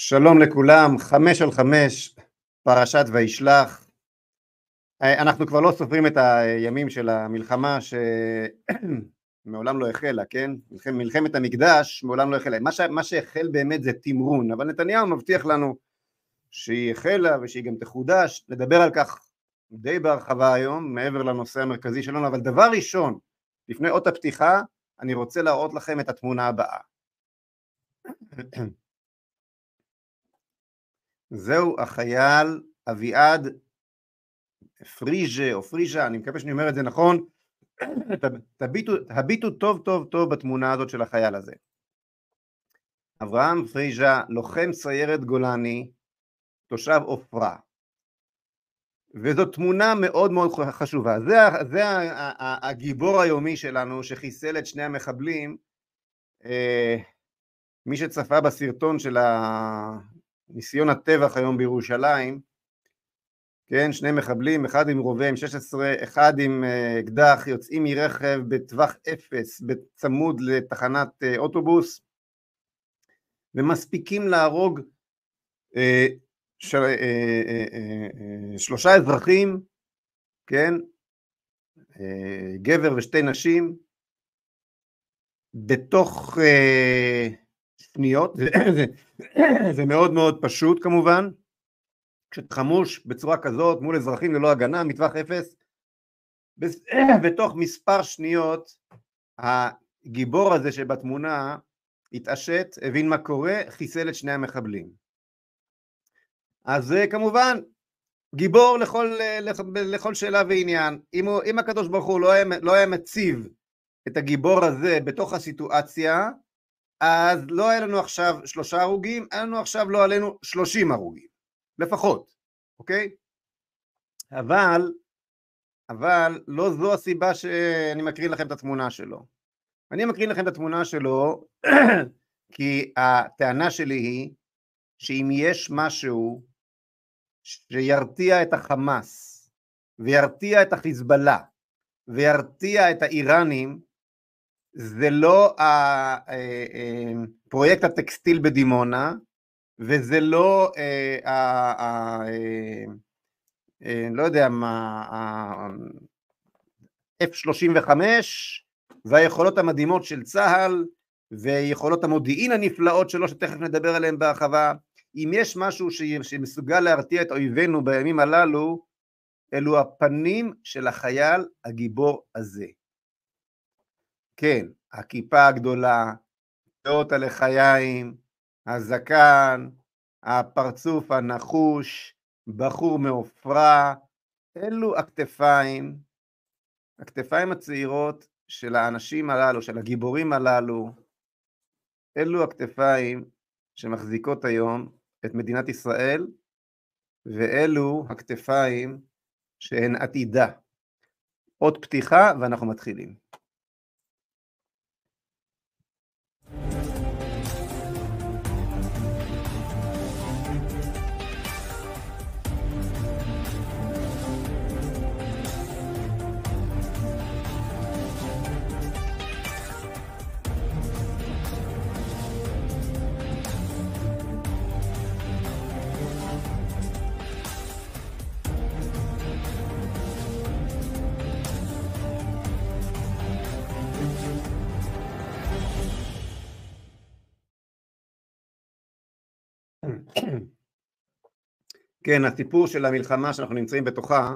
שלום לכולם, חמש על חמש, פרשת וישלח. אה, אנחנו כבר לא סופרים את הימים של המלחמה שמעולם לא החלה, כן? מלחמת, מלחמת המקדש מעולם לא החלה. מה, ש... מה שהחל באמת זה תמרון, אבל נתניהו מבטיח לנו שהיא החלה ושהיא גם תחודש, נדבר על כך די בהרחבה היום, מעבר לנושא המרכזי שלנו, אבל דבר ראשון, לפני אות הפתיחה, אני רוצה להראות לכם את התמונה הבאה. זהו החייל אביעד פריז'ה או פריז'ה, אני מקווה שאני אומר את זה נכון, תביטו, הביטו טוב טוב טוב בתמונה הזאת של החייל הזה. אברהם פריז'ה, לוחם סיירת גולני, תושב עופרה. וזו תמונה מאוד מאוד חשובה. זה, זה הגיבור היומי שלנו שחיסל את שני המחבלים. אה, מי שצפה בסרטון של ניסיון הטבח היום בירושלים, כן, שני מחבלים, אחד עם רובה M16, אחד עם uh, אקדח, יוצאים מרכב בטווח אפס, בצמוד לתחנת uh, אוטובוס, ומספיקים להרוג uh, שלושה אזרחים, כן, גבר ושתי נשים, בתוך שניות, זה, זה, זה מאוד מאוד פשוט כמובן, כשאתה חמוש בצורה כזאת מול אזרחים ללא הגנה, מטווח אפס, בתוך מספר שניות הגיבור הזה שבתמונה התעשת, הבין מה קורה, חיסל את שני המחבלים. אז כמובן גיבור לכל, לכל שאלה ועניין. אם, הוא, אם הקדוש ברוך הוא לא היה, לא היה מציב את הגיבור הזה בתוך הסיטואציה, אז לא היה לנו עכשיו שלושה הרוגים, היה לנו עכשיו לא עלינו שלושים הרוגים, לפחות, אוקיי? אבל, אבל לא זו הסיבה שאני מקריא לכם את התמונה שלו. אני מקריא לכם את התמונה שלו כי הטענה שלי היא שאם יש משהו שירתיע את החמאס וירתיע את החיזבאללה וירתיע את האיראנים זה לא אה, אה, פרויקט הטקסטיל בדימונה וזה לא, אה, לא יודע מה, F-35 והיכולות המדהימות של צה"ל ויכולות המודיעין הנפלאות שלו שתכף נדבר עליהן בהרחבה. אם יש משהו שמסוגל להרתיע את אויבינו בימים הללו אלו הפנים של החייל הגיבור הזה כן, הכיפה הגדולה, פאות הלחיים, הזקן, הפרצוף הנחוש, בחור מעופרה, אלו הכתפיים, הכתפיים הצעירות של האנשים הללו, של הגיבורים הללו, אלו הכתפיים שמחזיקות היום את מדינת ישראל, ואלו הכתפיים שהן עתידה. עוד פתיחה ואנחנו מתחילים. כן, הסיפור של המלחמה שאנחנו נמצאים בתוכה,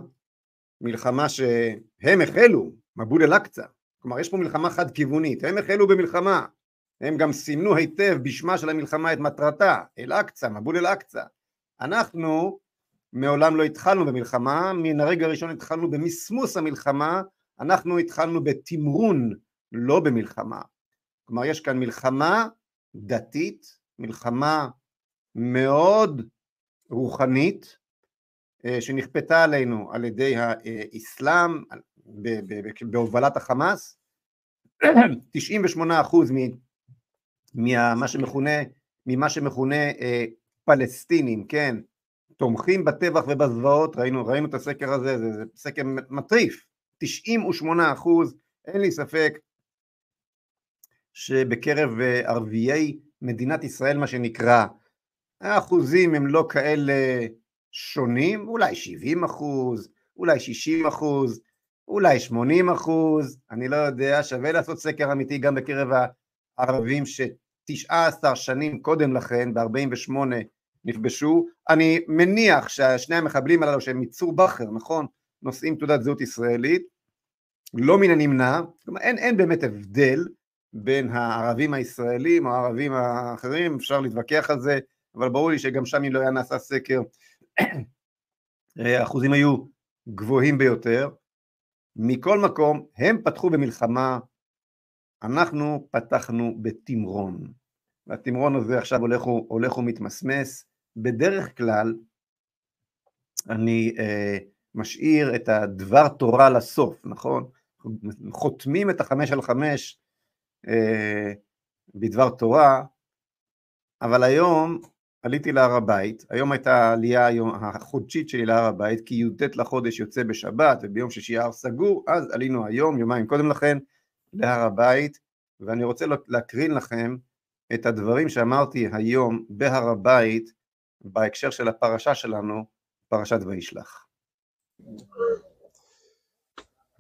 מלחמה שהם החלו, מבול אל-אקצא, כלומר יש פה מלחמה חד כיוונית, הם החלו במלחמה, הם גם סימנו היטב בשמה של המלחמה את מטרתה, אל-אקצא, מבול אל-אקצא. אנחנו מעולם לא התחלנו במלחמה, מן הרגע הראשון התחלנו במסמוס המלחמה, אנחנו התחלנו בתמרון, לא במלחמה. כלומר יש כאן מלחמה דתית, מלחמה מאוד רוחנית אה, שנכפתה עלינו על ידי האסלאם בהובלת החמאס. 98% ממה שמכונה, ממה שמכונה אה, פלסטינים, כן, תומכים בטבח ובזוועות, ראינו, ראינו את הסקר הזה, זה, זה סקר מטריף, 98 אחוז, אין לי ספק שבקרב אה, ערביי מדינת ישראל מה שנקרא האחוזים הם לא כאלה שונים, אולי 70 אחוז, אולי 60 אחוז, אולי 80 אחוז, אני לא יודע, שווה לעשות סקר אמיתי גם בקרב הערבים ש-19 שנים קודם לכן, ב-48 נכבשו, אני מניח ששני המחבלים הללו שהם מצור בכר, נכון? נושאים תעודת זהות ישראלית, לא מן הנמנע, כלומר אין, אין באמת הבדל בין הערבים הישראלים או הערבים האחרים, אפשר להתווכח על זה, אבל ברור לי שגם שם אם לא היה נעשה סקר, האחוזים היו גבוהים ביותר. מכל מקום, הם פתחו במלחמה, אנחנו פתחנו בתמרון. והתמרון הזה עכשיו הולך, הולך ומתמסמס. בדרך כלל אני אה, משאיר את הדבר תורה לסוף, נכון? חותמים את החמש על חמש אה, בדבר תורה, אבל היום עליתי להר הבית, היום הייתה העלייה החודשית שלי להר הבית, כי י"ט לחודש יוצא בשבת וביום שישי ההר סגור, אז עלינו היום, יומיים קודם לכן, להר הבית, ואני רוצה להקרין לכם את הדברים שאמרתי היום בהר הבית בהקשר של הפרשה שלנו, פרשת וישלח.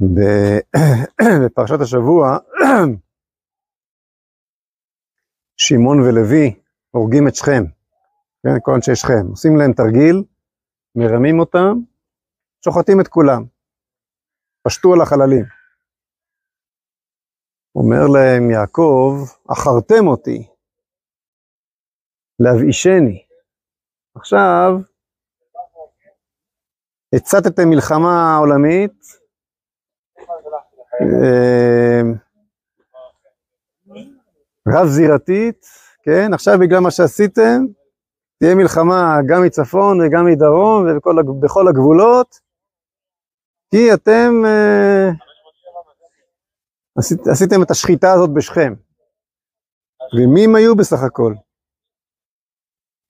בפרשת השבוע, שמעון ולוי הורגים את שכם, כן, כל אנשי שכם, עושים להם תרגיל, מרמים אותם, שוחטים את כולם, פשטו על החללים. אומר להם יעקב, אחרתם אותי, להבאישני. עכשיו, הצתתם מלחמה עולמית, אה, רב זירתית, כן, עכשיו בגלל מה שעשיתם, תהיה מלחמה גם מצפון וגם מדרום ובכל הגבולות, כי אתם אה, עשית, עשיתם את השחיטה הזאת בשכם. ומי הם היו בסך הכל?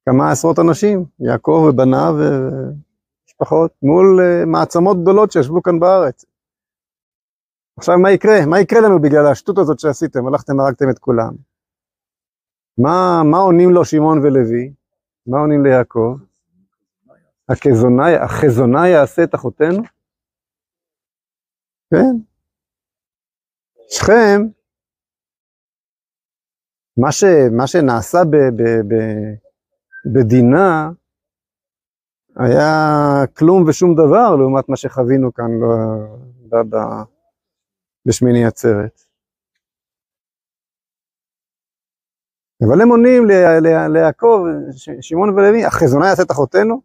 כמה עשרות אנשים, יעקב ובניו ומשפחות, מול uh, מעצמות גדולות שישבו כאן בארץ. עכשיו מה יקרה? מה יקרה לנו בגלל השטות הזאת שעשיתם? הלכתם, הרגתם את כולם. מה, מה עונים לו שמעון ולוי? מה עונים ליעקב? החזונה יעשה את אחותינו? כן. שכם, מה, ש, מה שנעשה ב, ב, ב, בדינה היה כלום ושום דבר לעומת מה שחווינו כאן ב, ב, ב, בשמיני עצרת. אבל הם עונים ליעקב, שמעון ולוי, החזונה יעשה את אחותינו?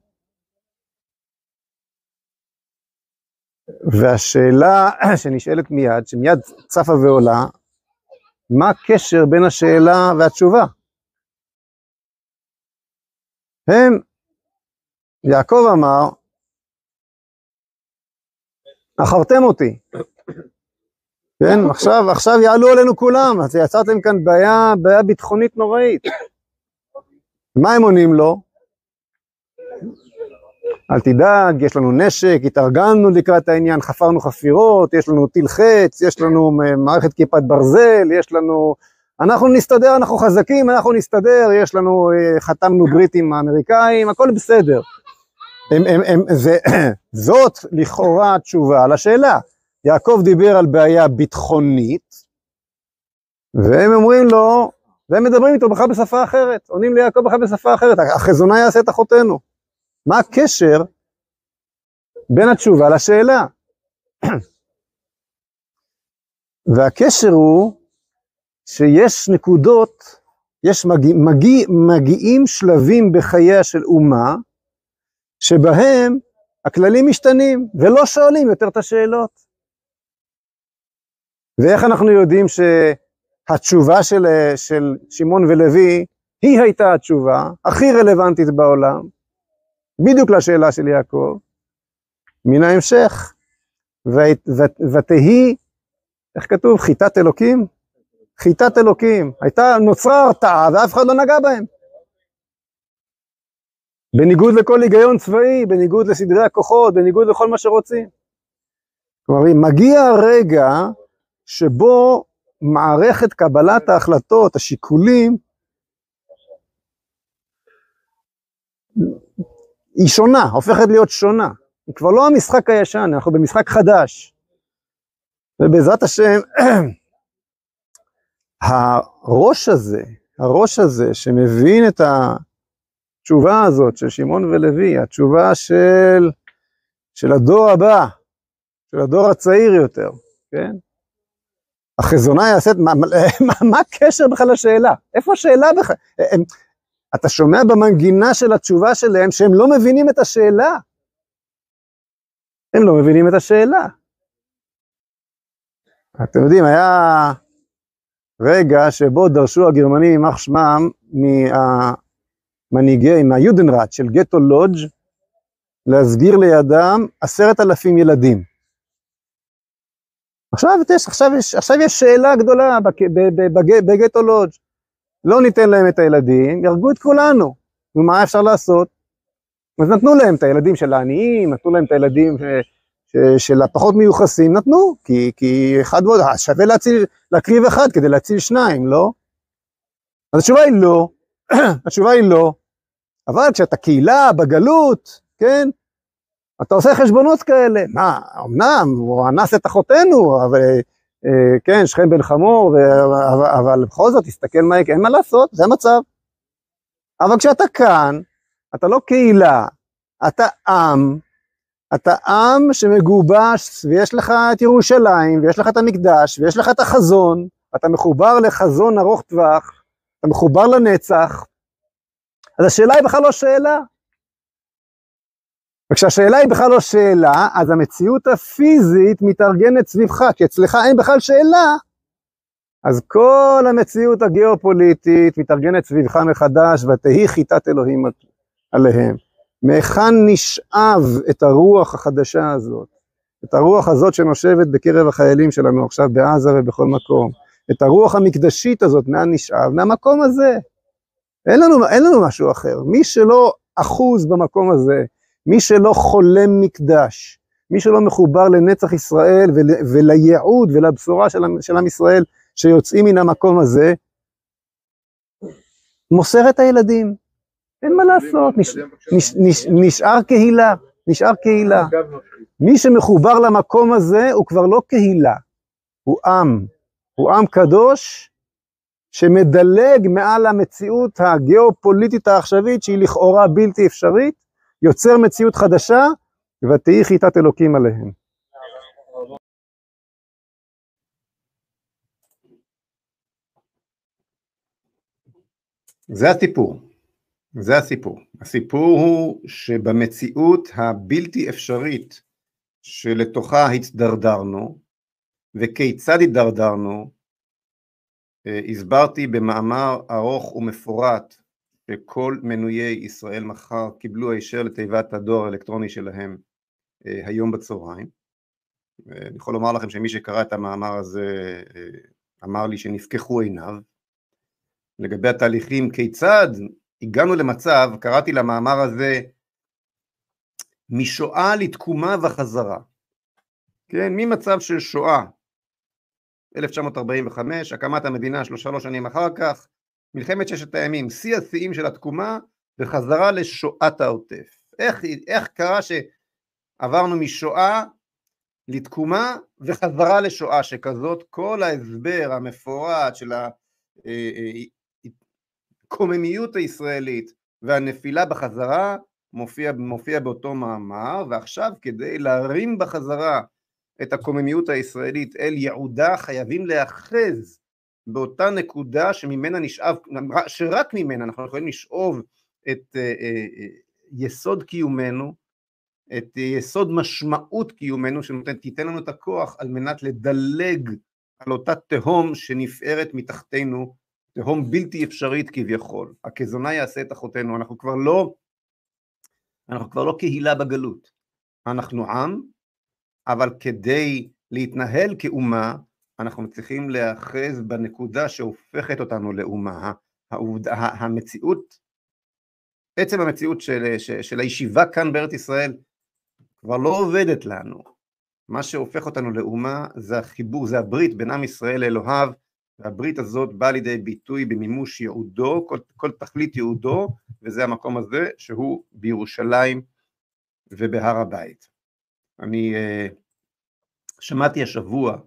והשאלה שנשאלת מיד, שמיד צפה ועולה, מה הקשר בין השאלה והתשובה? הם, יעקב אמר, אחרתם אותי. כן, עכשיו, עכשיו יעלו עלינו כולם, אז יצרתם כאן בעיה, בעיה ביטחונית נוראית. מה הם עונים לו? אל תדאג, יש לנו נשק, התארגנו לקראת העניין, חפרנו חפירות, יש לנו טיל חץ, יש לנו מערכת כיפת ברזל, יש לנו... אנחנו נסתדר, אנחנו חזקים, אנחנו נסתדר, יש לנו, אה, חתמנו ברית עם האמריקאים, הכל בסדר. הם, הם, הם, זה, זאת לכאורה התשובה לשאלה. יעקב דיבר על בעיה ביטחונית, והם אומרים לו, והם מדברים איתו בכלל בשפה אחרת, עונים ליעקב בכלל בשפה אחרת, החזונה יעשה את אחותינו. מה הקשר בין התשובה לשאלה? והקשר הוא שיש נקודות, יש מגיע, מגיע, מגיעים שלבים בחייה של אומה, שבהם הכללים משתנים, ולא שואלים יותר את השאלות. ואיך אנחנו יודעים שהתשובה של, של שמעון ולוי היא הייתה התשובה הכי רלוונטית בעולם, בדיוק לשאלה של יעקב, מן ההמשך, ותהי, איך כתוב, חיטת אלוקים? חיטת אלוקים, הייתה, נוצרה הרתעה ואף אחד לא נגע בהם. בניגוד לכל היגיון צבאי, בניגוד לסדרי הכוחות, בניגוד לכל מה שרוצים. כלומר, מגיע הרגע שבו מערכת קבלת ההחלטות, השיקולים, היא שונה, הופכת להיות שונה. היא כבר לא המשחק הישן, אנחנו במשחק חדש. ובעזרת השם, הראש הזה, הראש הזה שמבין את התשובה הזאת של שמעון ולוי, התשובה של, של הדור הבא, של הדור הצעיר יותר, כן? החזונה יעשית, מה, מה, מה הקשר בכלל לשאלה? איפה השאלה בכלל? אתה שומע במנגינה של התשובה שלהם שהם לא מבינים את השאלה. הם לא מבינים את השאלה. אתם יודעים, היה רגע שבו דרשו הגרמנים, יימח שמם, מהמנהיגי, מהיודנראט של גטו לודג' להסגיר לידם עשרת אלפים ילדים. עכשיו יש, עכשיו יש, עכשיו יש שאלה גדולה בגטו לודג'. לא ניתן להם את הילדים, יהרגו את כולנו. ומה אפשר לעשות? אז נתנו להם את הילדים של העניים, נתנו להם את הילדים ש, ש, של הפחות מיוחסים, נתנו, כי, כי אחד ועוד, שווה להציל, להקריב אחד כדי להציל שניים, לא? אז התשובה היא לא, התשובה היא לא, אבל כשאתה קהילה בגלות, כן, אתה עושה חשבונות כאלה, מה, אמנם הוא אנס את אחותינו, אבל אה, כן, שכם בן חמור, אבל בכל זאת, תסתכל מה יקרה, אין מה לעשות, זה המצב. אבל כשאתה כאן, אתה לא קהילה, אתה עם, אתה עם שמגובש, ויש לך את ירושלים, ויש לך את המקדש, ויש לך את החזון, אתה מחובר לחזון ארוך טווח, אתה מחובר לנצח, אז השאלה היא בכלל לא שאלה. וכשהשאלה היא בכלל לא שאלה, אז המציאות הפיזית מתארגנת סביבך, כי אצלך אין בכלל שאלה, אז כל המציאות הגיאופוליטית מתארגנת סביבך מחדש, ותהי חיטת אלוהים עליהם. מהיכן נשאב את הרוח החדשה הזאת, את הרוח הזאת שנושבת בקרב החיילים שלנו עכשיו בעזה ובכל מקום, את הרוח המקדשית הזאת, מהן נשאב? מהמקום הזה. אין לנו, אין לנו משהו אחר. מי שלא אחוז במקום הזה, מי שלא חולם מקדש, מי שלא מחובר לנצח ישראל ול, ולייעוד ולבשורה של, של עם ישראל שיוצאים מן המקום הזה, מוסר את הילדים. אין מה לעשות, נש, נש, נש, נשאר קהילה, נשאר קהילה. מי שמחובר למקום הזה הוא כבר לא קהילה, הוא עם, הוא עם קדוש שמדלג מעל המציאות הגיאופוליטית העכשווית שהיא לכאורה בלתי אפשרית, יוצר מציאות חדשה, ותהי חיטת אלוקים עליהם. זה הסיפור, זה הסיפור. הסיפור הוא שבמציאות הבלתי אפשרית שלתוכה הצטדרדרנו, וכיצד הידרדרנו, אה, הסברתי במאמר ארוך ומפורט שכל מנויי ישראל מחר קיבלו הישר לתיבת הדואר האלקטרוני שלהם אה, היום בצהריים. אני יכול לומר לכם שמי שקרא את המאמר הזה אה, אמר לי שנפקחו עיניו. לגבי התהליכים כיצד הגענו למצב, קראתי למאמר הזה משואה לתקומה וחזרה. כן, ממצב של שואה 1945, הקמת המדינה שלוש שנים אחר כך, מלחמת ששת הימים, שיא השיאים של התקומה וחזרה לשואת העוטף. איך, איך קרה שעברנו משואה לתקומה וחזרה לשואה שכזאת? כל ההסבר המפורט של הקוממיות אה, אה, הישראלית והנפילה בחזרה מופיע, מופיע באותו מאמר, ועכשיו כדי להרים בחזרה את הקוממיות הישראלית אל ייעודה חייבים להאחז באותה נקודה שממנה נשאב, שרק ממנה אנחנו יכולים לשאוב את אה, אה, אה, יסוד קיומנו, את יסוד משמעות קיומנו שתיתן לנו את הכוח על מנת לדלג על אותה תהום שנפערת מתחתנו, תהום בלתי אפשרית כביכול. הכזונה יעשה את אחותינו, אנחנו כבר לא, אנחנו כבר לא קהילה בגלות, אנחנו עם, אבל כדי להתנהל כאומה אנחנו צריכים להיאחז בנקודה שהופכת אותנו לאומה, העובד, המציאות, עצם המציאות של, של, של הישיבה כאן בארץ ישראל כבר לא עובדת לנו. מה שהופך אותנו לאומה זה החיבור, זה הברית בין עם ישראל לאלוהיו, והברית הזאת באה לידי ביטוי במימוש ייעודו, כל, כל תכלית ייעודו, וזה המקום הזה שהוא בירושלים ובהר הבית. אני uh, שמעתי השבוע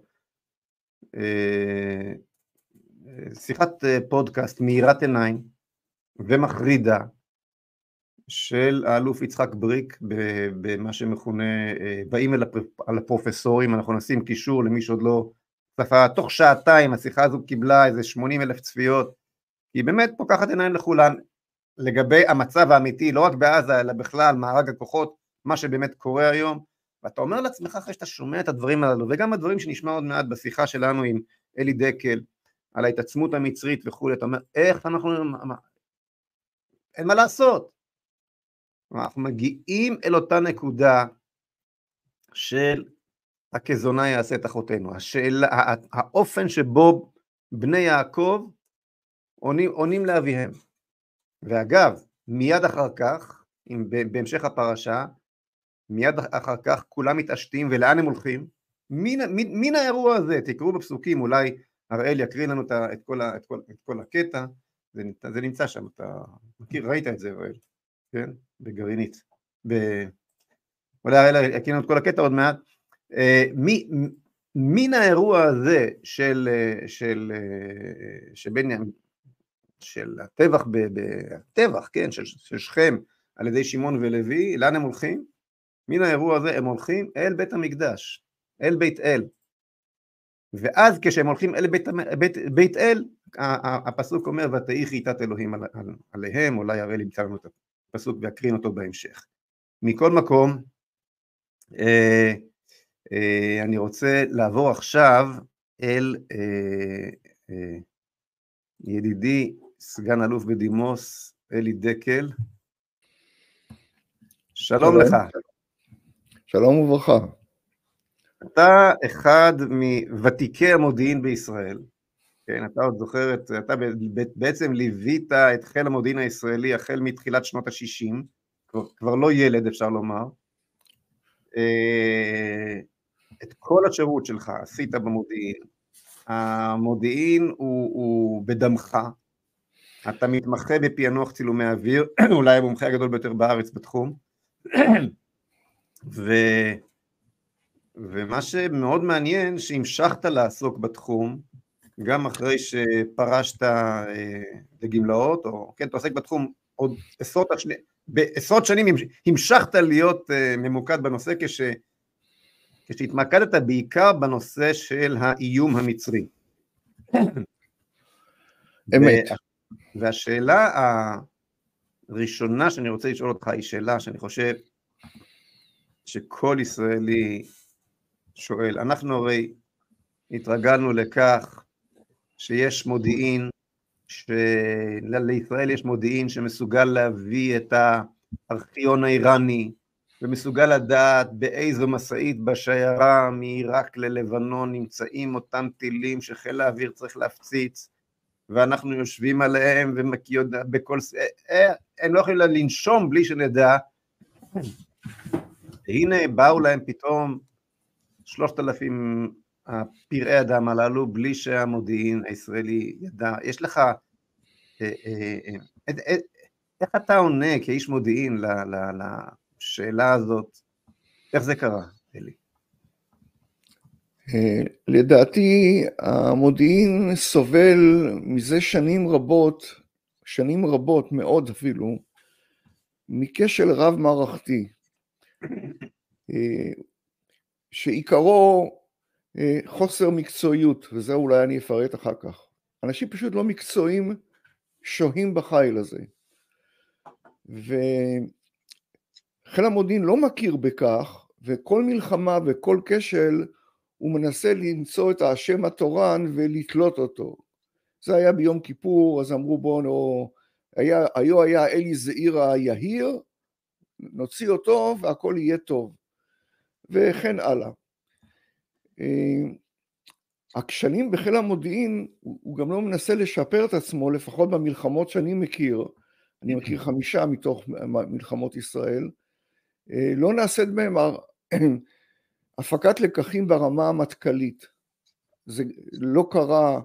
שיחת uh, פודקאסט מאירת עיניים ומחרידה של האלוף יצחק בריק במה שמכונה באים אל הפרופסורים, אנחנו נשים קישור למי שעוד לא צפה, תוך שעתיים השיחה הזו קיבלה איזה 80 אלף צפיות, היא באמת פוקחת עיניים לכולן לגבי המצב האמיתי, לא רק בעזה אלא בכלל מארג הכוחות, מה שבאמת קורה היום, ואתה אומר לעצמך אחרי שאתה שומע את הדברים הללו, וגם הדברים שנשמע עוד מעט בשיחה שלנו עם אלי דקל, על ההתעצמות המצרית וכולי, אתה אומר איך אנחנו, אין מה לעשות, אנחנו מגיעים אל אותה נקודה של הכזונה יעשה את אחותינו. השאלה, האופן שבו בני יעקב עונים, עונים לאביהם. ואגב, מיד אחר כך, אם בהמשך הפרשה, מיד אחר כך כולם מתעשתים, ולאן הם הולכים? מן, האירוע הזה, תקראו בפסוקים, אולי הראל יקריא לנו את, את, כל, את, כל, את כל הקטע, זה, זה נמצא שם, אתה מכיר, ראית את זה הראל, כן? בגרעינית. ב... אולי הראל יקריא לנו את כל הקטע עוד מעט, אה, מן האירוע הזה של, אה, של, אה, שבין, של הטבח, הטבח, כן, של, של שכם על ידי שמעון ולוי, לאן הם הולכים? מן האירוע הזה הם הולכים אל בית המקדש, אל בית אל. ואז כשהם הולכים אל בית, בית, בית אל, הפסוק אומר ותהי חיטת אלוהים על, על, עליהם, אולי הראל ימצא לנו את הפסוק ויקרין אותו בהמשך. מכל מקום, אה, אה, אני רוצה לעבור עכשיו אל אה, אה, ידידי סגן אלוף בדימוס אלי דקל. שלום לך. שלום וברכה. אתה אחד מוותיקי המודיעין בישראל, כן, אתה עוד זוכר, את, אתה בעצם ליווית את חיל המודיעין הישראלי החל מתחילת שנות ה-60, כבר, כבר לא ילד אפשר לומר, את כל השירות שלך עשית במודיעין, המודיעין הוא, הוא בדמך, אתה מתמחה בפענוח צילומי אוויר, אולי המומחה הגדול ביותר בארץ בתחום, ו, ומה שמאוד מעניין, שהמשכת לעסוק בתחום, גם אחרי שפרשת אה, לגמלאות, או כן, אתה עוסק בתחום עוד עשרות, בעשרות שנים המשכת להיות אה, ממוקד בנושא כש... כשהתמקדת בעיקר בנושא של האיום המצרי. אמת. והשאלה הראשונה שאני רוצה לשאול אותך היא שאלה שאני חושב שכל ישראלי שואל. אנחנו הרי התרגלנו לכך שיש מודיעין, שלישראל יש מודיעין שמסוגל להביא את הארכיון האיראני, ומסוגל לדעת באיזו משאית בשיירה מעיראק ללבנון נמצאים אותם טילים שחיל האוויר צריך להפציץ ואנחנו יושבים עליהם ובכל... אה, אה, הם לא יכולים לנשום בלי שנדע הנה באו להם פתאום שלושת אלפים הפראי אדם הללו בלי שהמודיעין הישראלי ידע. יש לך... אה, איך אתה עונה כאיש מודיעין השאלה הזאת, איך זה קרה, אלי? אה, לדעתי המודיעין סובל מזה שנים רבות, שנים רבות מאוד אפילו, מכשל רב מערכתי, אה, שעיקרו אה, חוסר מקצועיות, וזה אולי אני אפרט אחר כך. אנשים פשוט לא מקצועיים שוהים בחיל הזה. ו... חיל המודיעין לא מכיר בכך, וכל מלחמה וכל כשל הוא מנסה למצוא את האשם התורן ולתלות אותו. זה היה ביום כיפור, אז אמרו בואו, היו היה אלי זעיר היהיר, נוציא אותו והכל יהיה טוב, וכן הלאה. אה, הכשלים בחיל המודיעין, הוא גם לא מנסה לשפר את עצמו, לפחות במלחמות שאני מכיר, אני מכיר חמישה מתוך מלחמות ישראל, אה, לא נעשית בהם הפקת לקחים ברמה המטכ"לית. זה לא קרה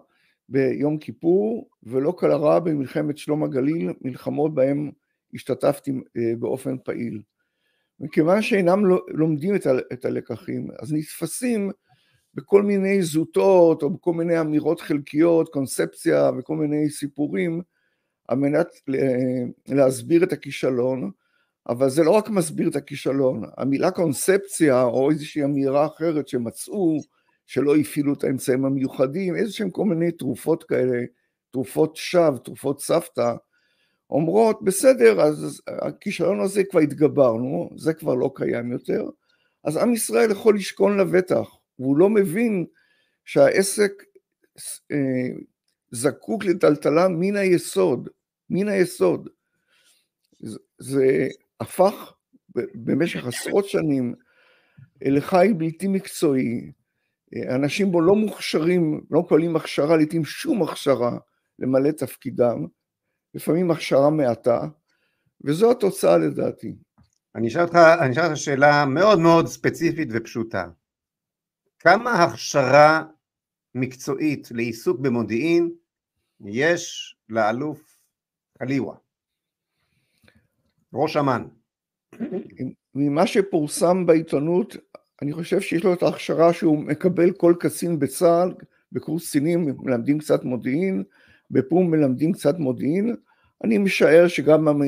ביום כיפור, ולא קרה במלחמת שלום הגליל, מלחמות בהן השתתפתי אה, באופן פעיל. מכיוון שאינם לומדים את הלקחים, אז נתפסים בכל מיני זוטות או בכל מיני אמירות חלקיות, קונספציה וכל מיני סיפורים, על מנת להסביר את הכישלון, אבל זה לא רק מסביר את הכישלון, המילה קונספציה או איזושהי אמירה אחרת שמצאו, שלא הפעילו את האמצעים המיוחדים, איזה שהם כל מיני תרופות כאלה, תרופות שווא, תרופות סבתא, אומרות, בסדר, אז הכישלון הזה כבר התגברנו, זה כבר לא קיים יותר, אז עם ישראל יכול לשכון לבטח, והוא לא מבין שהעסק אה, זקוק לטלטלה מן היסוד, מן היסוד. זה, הפך במשך עשרות שנים לחי בלתי מקצועי, אנשים בו לא מוכשרים, לא מקבלים הכשרה, לעיתים שום הכשרה למלא תפקידם, לפעמים הכשרה מעטה, וזו התוצאה לדעתי. אני אשאל אותך, אני אשאל אותך שאלה מאוד מאוד ספציפית ופשוטה. כמה הכשרה מקצועית לעיסוק במודיעין יש לאלוף חליווה? ראש אמ"ן. ממה שפורסם בעיתונות, אני חושב שיש לו את ההכשרה שהוא מקבל כל קצין בצה"ל, בקורס קצינים מלמדים קצת מודיעין, בפום מלמדים קצת מודיעין, אני משער שגם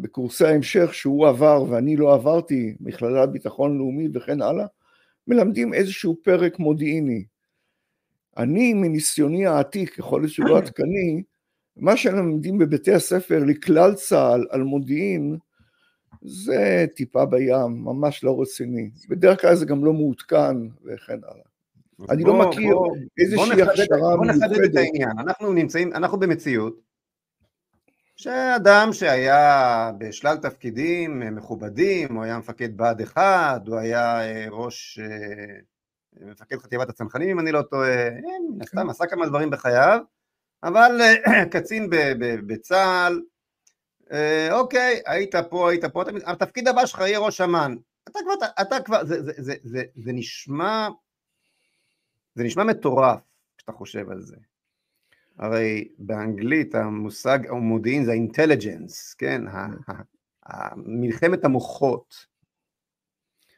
בקורסי ההמשך שהוא עבר ואני לא עברתי, מכללת ביטחון לאומי וכן הלאה, מלמדים איזשהו פרק מודיעיני. אני מניסיוני העתיק, יכול להיות שהוא לא עדכני, מה שלמדים בבתי הספר לכלל צה"ל על מודיעין, זה טיפה בים, ממש לא רציני. בדרך כלל זה גם לא מעודכן וכן הלאה. אני לא מכיר איזושהי הכשרה מיוחדת. בוא נחדד את העניין, אנחנו נמצאים, אנחנו במציאות שאדם שהיה בשלל תפקידים מכובדים, הוא היה מפקד בה"ד 1, הוא היה אה, ראש, אה, מפקד חטיבת הצנחנים אם אני לא טועה, אה, מן הסתם כן. עשה כמה דברים בחייו, אבל קצין בצה"ל, אוקיי, היית פה, היית פה, התפקיד הבא שלך יהיה ראש אמ"ן. אתה כבר, אתה כבר, זה, זה, זה, זה, זה נשמע, זה נשמע מטורף כשאתה חושב על זה. הרי באנגלית המושג המודיעין זה אינטליג'נס, כן? מלחמת המוחות.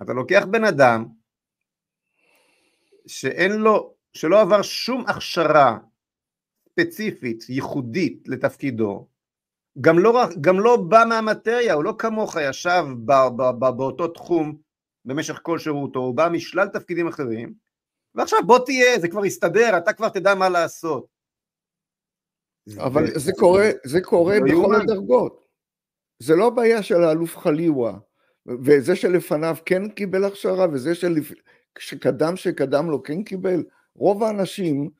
אתה לוקח בן אדם שאין לו, שלא עבר שום הכשרה ספציפית, ייחודית לתפקידו, גם לא, גם לא בא מהמטריה, הוא לא כמוך ישב ב, ב, ב, באותו תחום במשך כל שירותו, הוא בא משלל תפקידים אחרים, ועכשיו בוא תהיה, זה כבר יסתדר, אתה כבר תדע מה לעשות. אבל זה, זה קורה, זה קורה לא בכל הדרגות. זה לא בעיה של האלוף חליווה, וזה שלפניו כן קיבל הכשרה, וזה שלפ... שקדם שקדם לו כן קיבל. רוב האנשים,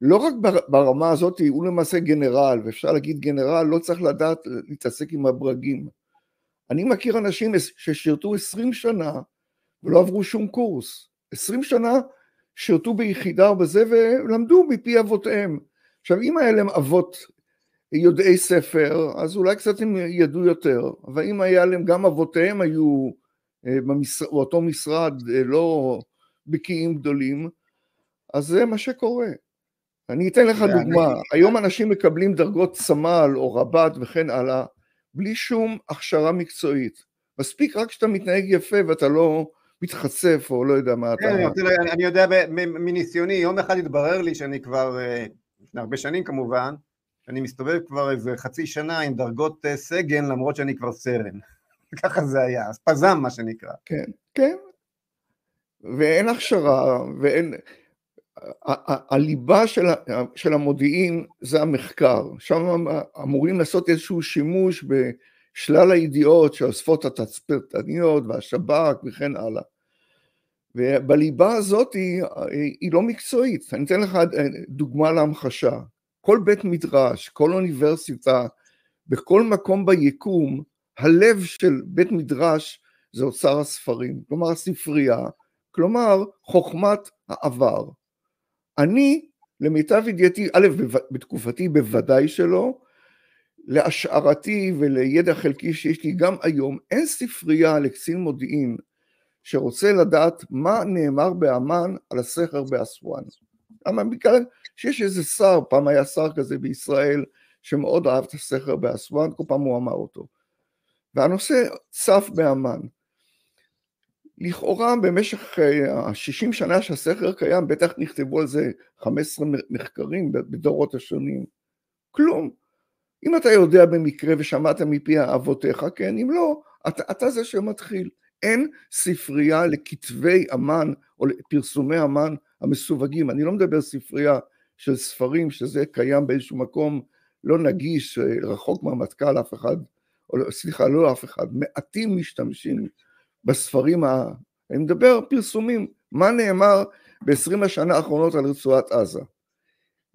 לא רק ברמה הזאת, הוא למעשה גנרל, ואפשר להגיד גנרל, לא צריך לדעת להתעסק עם הברגים. אני מכיר אנשים ששירתו עשרים שנה ולא עברו שום קורס. עשרים שנה שירתו ביחידה או בזה ולמדו מפי אבותיהם. עכשיו אם היה להם אבות יודעי ספר, אז אולי קצת הם ידעו יותר, אבל אם היה להם, גם אבותיהם היו אה, באותו משרד אה, לא בקיאים גדולים, אז זה מה שקורה. אני אתן לך דוגמה, היום אנשים מקבלים דרגות סמל או רב"ט וכן הלאה, בלי שום הכשרה מקצועית. מספיק רק שאתה מתנהג יפה ואתה לא מתחצף או לא יודע מה אתה... כן, אני יודע מניסיוני, יום אחד התברר לי שאני כבר אה, לפני הרבה שנים כמובן, אני מסתובב כבר איזה חצי שנה עם דרגות אה, סגן למרות שאני כבר סרן. ככה זה היה, אז פזם מה שנקרא. כן, כן. ואין הכשרה, ואין... הליבה של, של המודיעין זה המחקר, שם אמורים לעשות איזשהו שימוש בשלל הידיעות שאוספות התצפיתניות והשב"כ וכן הלאה. ובליבה הזאת היא, היא לא מקצועית. אני אתן לך דוגמה להמחשה. כל בית מדרש, כל אוניברסיטה, בכל מקום ביקום, הלב של בית מדרש זה אוצר הספרים, כלומר הספרייה, כלומר חוכמת העבר. אני, למיטב ידיעתי, א', בתקופתי בוודאי שלא, להשערתי ולידע חלקי שיש לי גם היום, אין ספרייה לקצין מודיעין שרוצה לדעת מה נאמר באמ"ן על הסכר באסואן. למה? בגלל שיש איזה שר, פעם היה שר כזה בישראל, שמאוד אהב את הסכר באסואן, כל פעם הוא אמר אותו. והנושא צף באמ"ן. לכאורה במשך ה-60 אה, שנה שהסכר קיים, בטח נכתבו על זה 15 מחקרים בדורות השונים. כלום. אם אתה יודע במקרה ושמעת מפי אבותיך, כן, אם לא, אתה, אתה זה שמתחיל. אין ספרייה לכתבי אמן או לפרסומי אמן המסווגים. אני לא מדבר ספרייה של ספרים שזה קיים באיזשהו מקום לא נגיש, רחוק מהמטכ"ל אף אחד, או לא, סליחה, לא אף אחד, מעטים משתמשים בספרים, ה... אני מדבר פרסומים, מה נאמר ב-20 השנה האחרונות על רצועת עזה?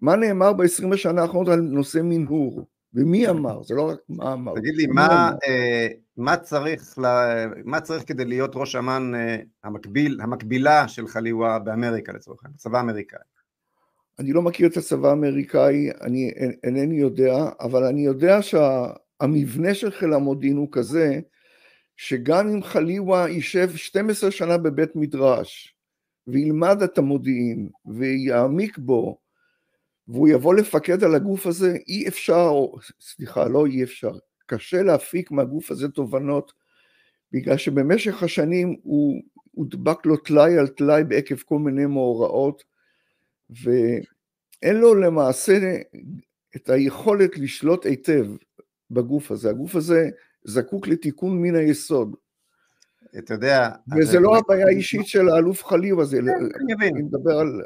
מה נאמר ב-20 השנה האחרונות על נושא מנהור? ומי אמר? זה לא רק מה אמר. תגיד לי, מה, אה, מה, צריך לה, מה צריך כדי להיות ראש אמ"ן אה, המקביל, המקבילה של חליווה באמריקה לצורך העניין, בצבא האמריקאי? אני לא מכיר את הצבא האמריקאי, אני אינני יודע, אבל אני יודע שהמבנה של חיל המודיעין הוא כזה, שגם אם חליווה יישב 12 שנה בבית מדרש, וילמד את המודיעין, ויעמיק בו, והוא יבוא לפקד על הגוף הזה, אי אפשר, סליחה, לא אי אפשר, קשה להפיק מהגוף הזה תובנות, בגלל שבמשך השנים הוא הודבק לו טלאי על טלאי בעקב כל מיני מאורעות, ואין לו למעשה את היכולת לשלוט היטב בגוף הזה. הגוף הזה זקוק לתיקון מן היסוד. אתה יודע... וזה לא הבעיה האישית של האלוף חליב הזה, אני מדבר על...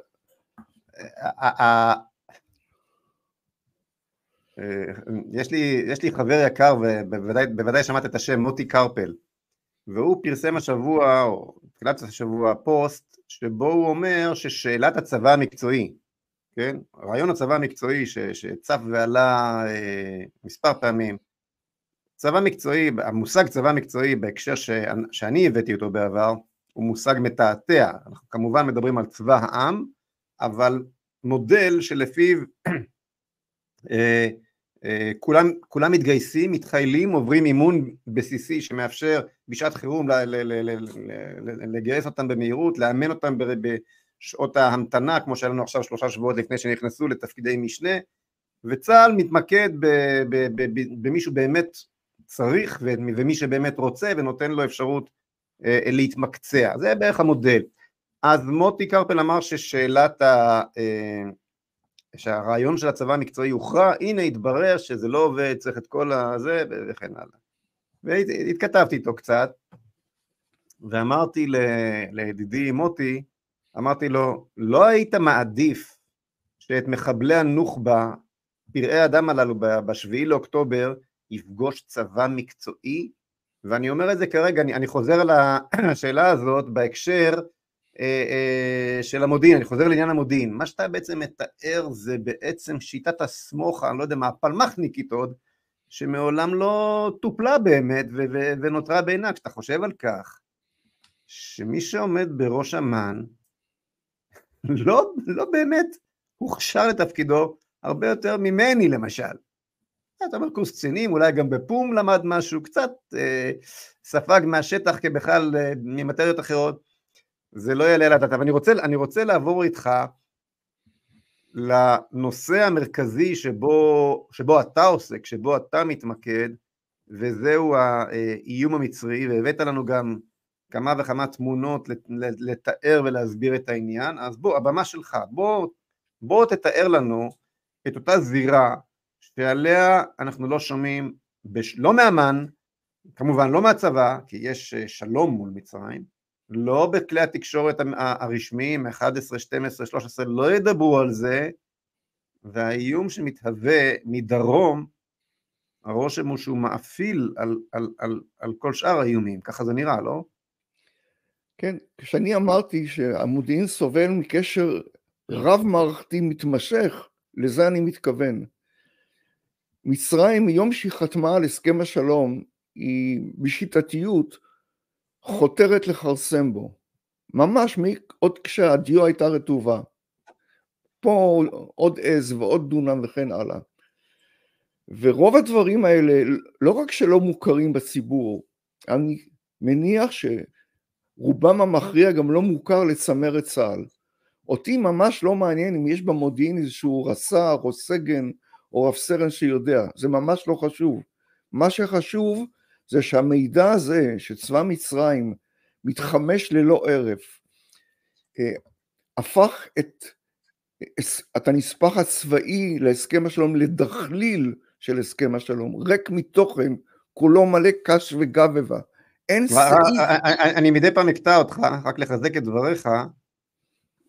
יש לי, יש לי חבר יקר, ובוודאי שמעת את השם, מוטי קרפל, והוא פרסם השבוע, או תחילת השבוע, פוסט, שבו הוא אומר ששאלת הצבא המקצועי, כן, רעיון הצבא המקצועי ש, שצף ועלה אה, מספר פעמים, צבא מקצועי, המושג צבא מקצועי בהקשר ש, שאני הבאתי אותו בעבר, הוא מושג מתעתע, אנחנו כמובן מדברים על צבא העם, אבל מודל שלפיו אה, אה, כולם, כולם מתגייסים, מתחיילים, עוברים אימון בסיסי שמאפשר בשעת חירום לגייס אותם במהירות, לאמן אותם בשעות ההמתנה, כמו שהיה לנו עכשיו שלושה שבועות לפני שנכנסו לתפקידי משנה, וצה"ל מתמקד במי שהוא באמת צריך ומי שבאמת רוצה ונותן לו אפשרות אה, להתמקצע, זה בערך המודל. אז מוטי קרפל אמר ששאלת ה... שהרעיון של הצבא המקצועי הוכרע, הנה התברר שזה לא עובד, צריך את כל הזה וכן הלאה. והתכתבתי איתו קצת, ואמרתי לידידי מוטי, אמרתי לו, לא היית מעדיף שאת מחבלי הנוח'בה, פראי אדם הללו בשביעי לאוקטובר, יפגוש צבא מקצועי? ואני אומר את זה כרגע, אני, אני חוזר לשאלה הזאת בהקשר של המודיעין, אני חוזר לעניין המודיעין, מה שאתה בעצם מתאר זה בעצם שיטת הסמוכה, אני לא יודע מה, הפלמחניקית עוד, שמעולם לא טופלה באמת ונותרה בעינה, כשאתה חושב על כך שמי שעומד בראש אמ"ן לא, לא באמת הוכשר לתפקידו הרבה יותר ממני למשל. אתה אומר קורס קצינים, אולי גם בפום למד משהו, קצת אה, ספג מהשטח כבכלל אה, ממטריות אחרות, זה לא יעלה על הדעת, אבל אני רוצה, אני רוצה לעבור איתך לנושא המרכזי שבו, שבו אתה עוסק, שבו אתה מתמקד, וזהו האיום המצרי, והבאת לנו גם כמה וכמה תמונות לתאר ולהסביר את העניין, אז בוא, הבמה שלך, בוא, בוא תתאר לנו את אותה זירה שעליה אנחנו לא שומעים, בש... לא מאמן, כמובן לא מהצבא, כי יש שלום מול מצרים, לא בכלי התקשורת הרשמיים, 11, 12, 13, לא ידברו על זה, והאיום שמתהווה מדרום, הרושם הוא שהוא מאפיל על, על, על, על כל שאר האיומים, ככה זה נראה, לא? כן, כשאני אמרתי שהמודיעין סובל מקשר רב מערכתי מתמשך, לזה אני מתכוון. מצרים, מיום שהיא חתמה על הסכם השלום, היא בשיטתיות חותרת לכרסם בו, ממש עוד כשהדיו הייתה רטובה. פה עוד עז ועוד דונם וכן הלאה. ורוב הדברים האלה לא רק שלא מוכרים בציבור, אני מניח שרובם המכריע גם לא מוכר לצמרת צה"ל. אותי ממש לא מעניין אם יש במודיעין איזשהו רס"ר או סגן או רב סרן שיודע, זה ממש לא חשוב. מה שחשוב זה שהמידע הזה שצבא מצרים מתחמש ללא הרף, אה, הפך את, את הנספח הצבאי להסכם השלום לדחליל של הסכם השלום, ריק מתוכן, כולו מלא קש וגבבה. אין סעיף... אני מדי פעם אקטע אותך, רק לחזק את דבריך,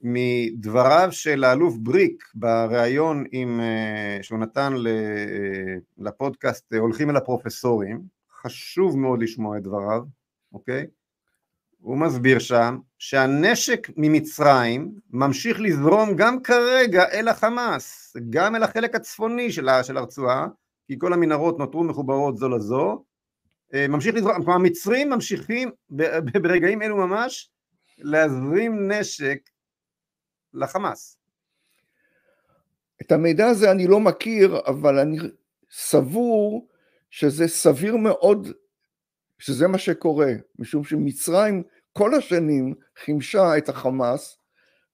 מדבריו של האלוף בריק בריאיון עם, אה, שהוא נתן אה, לפודקאסט הולכים אל הפרופסורים, חשוב מאוד לשמוע את דבריו, אוקיי? הוא מסביר שם שהנשק ממצרים ממשיך לזרום גם כרגע אל החמאס, גם אל החלק הצפוני של הרצועה, כי כל המנהרות נותרו מחוברות זו לזו, אה, ממשיך לזרום, כלומר המצרים ממשיכים ברגעים אלו ממש להזרים נשק לחמאס. את המידע הזה אני לא מכיר, אבל אני סבור שזה סביר מאוד שזה מה שקורה, משום שמצרים כל השנים חימשה את החמאס,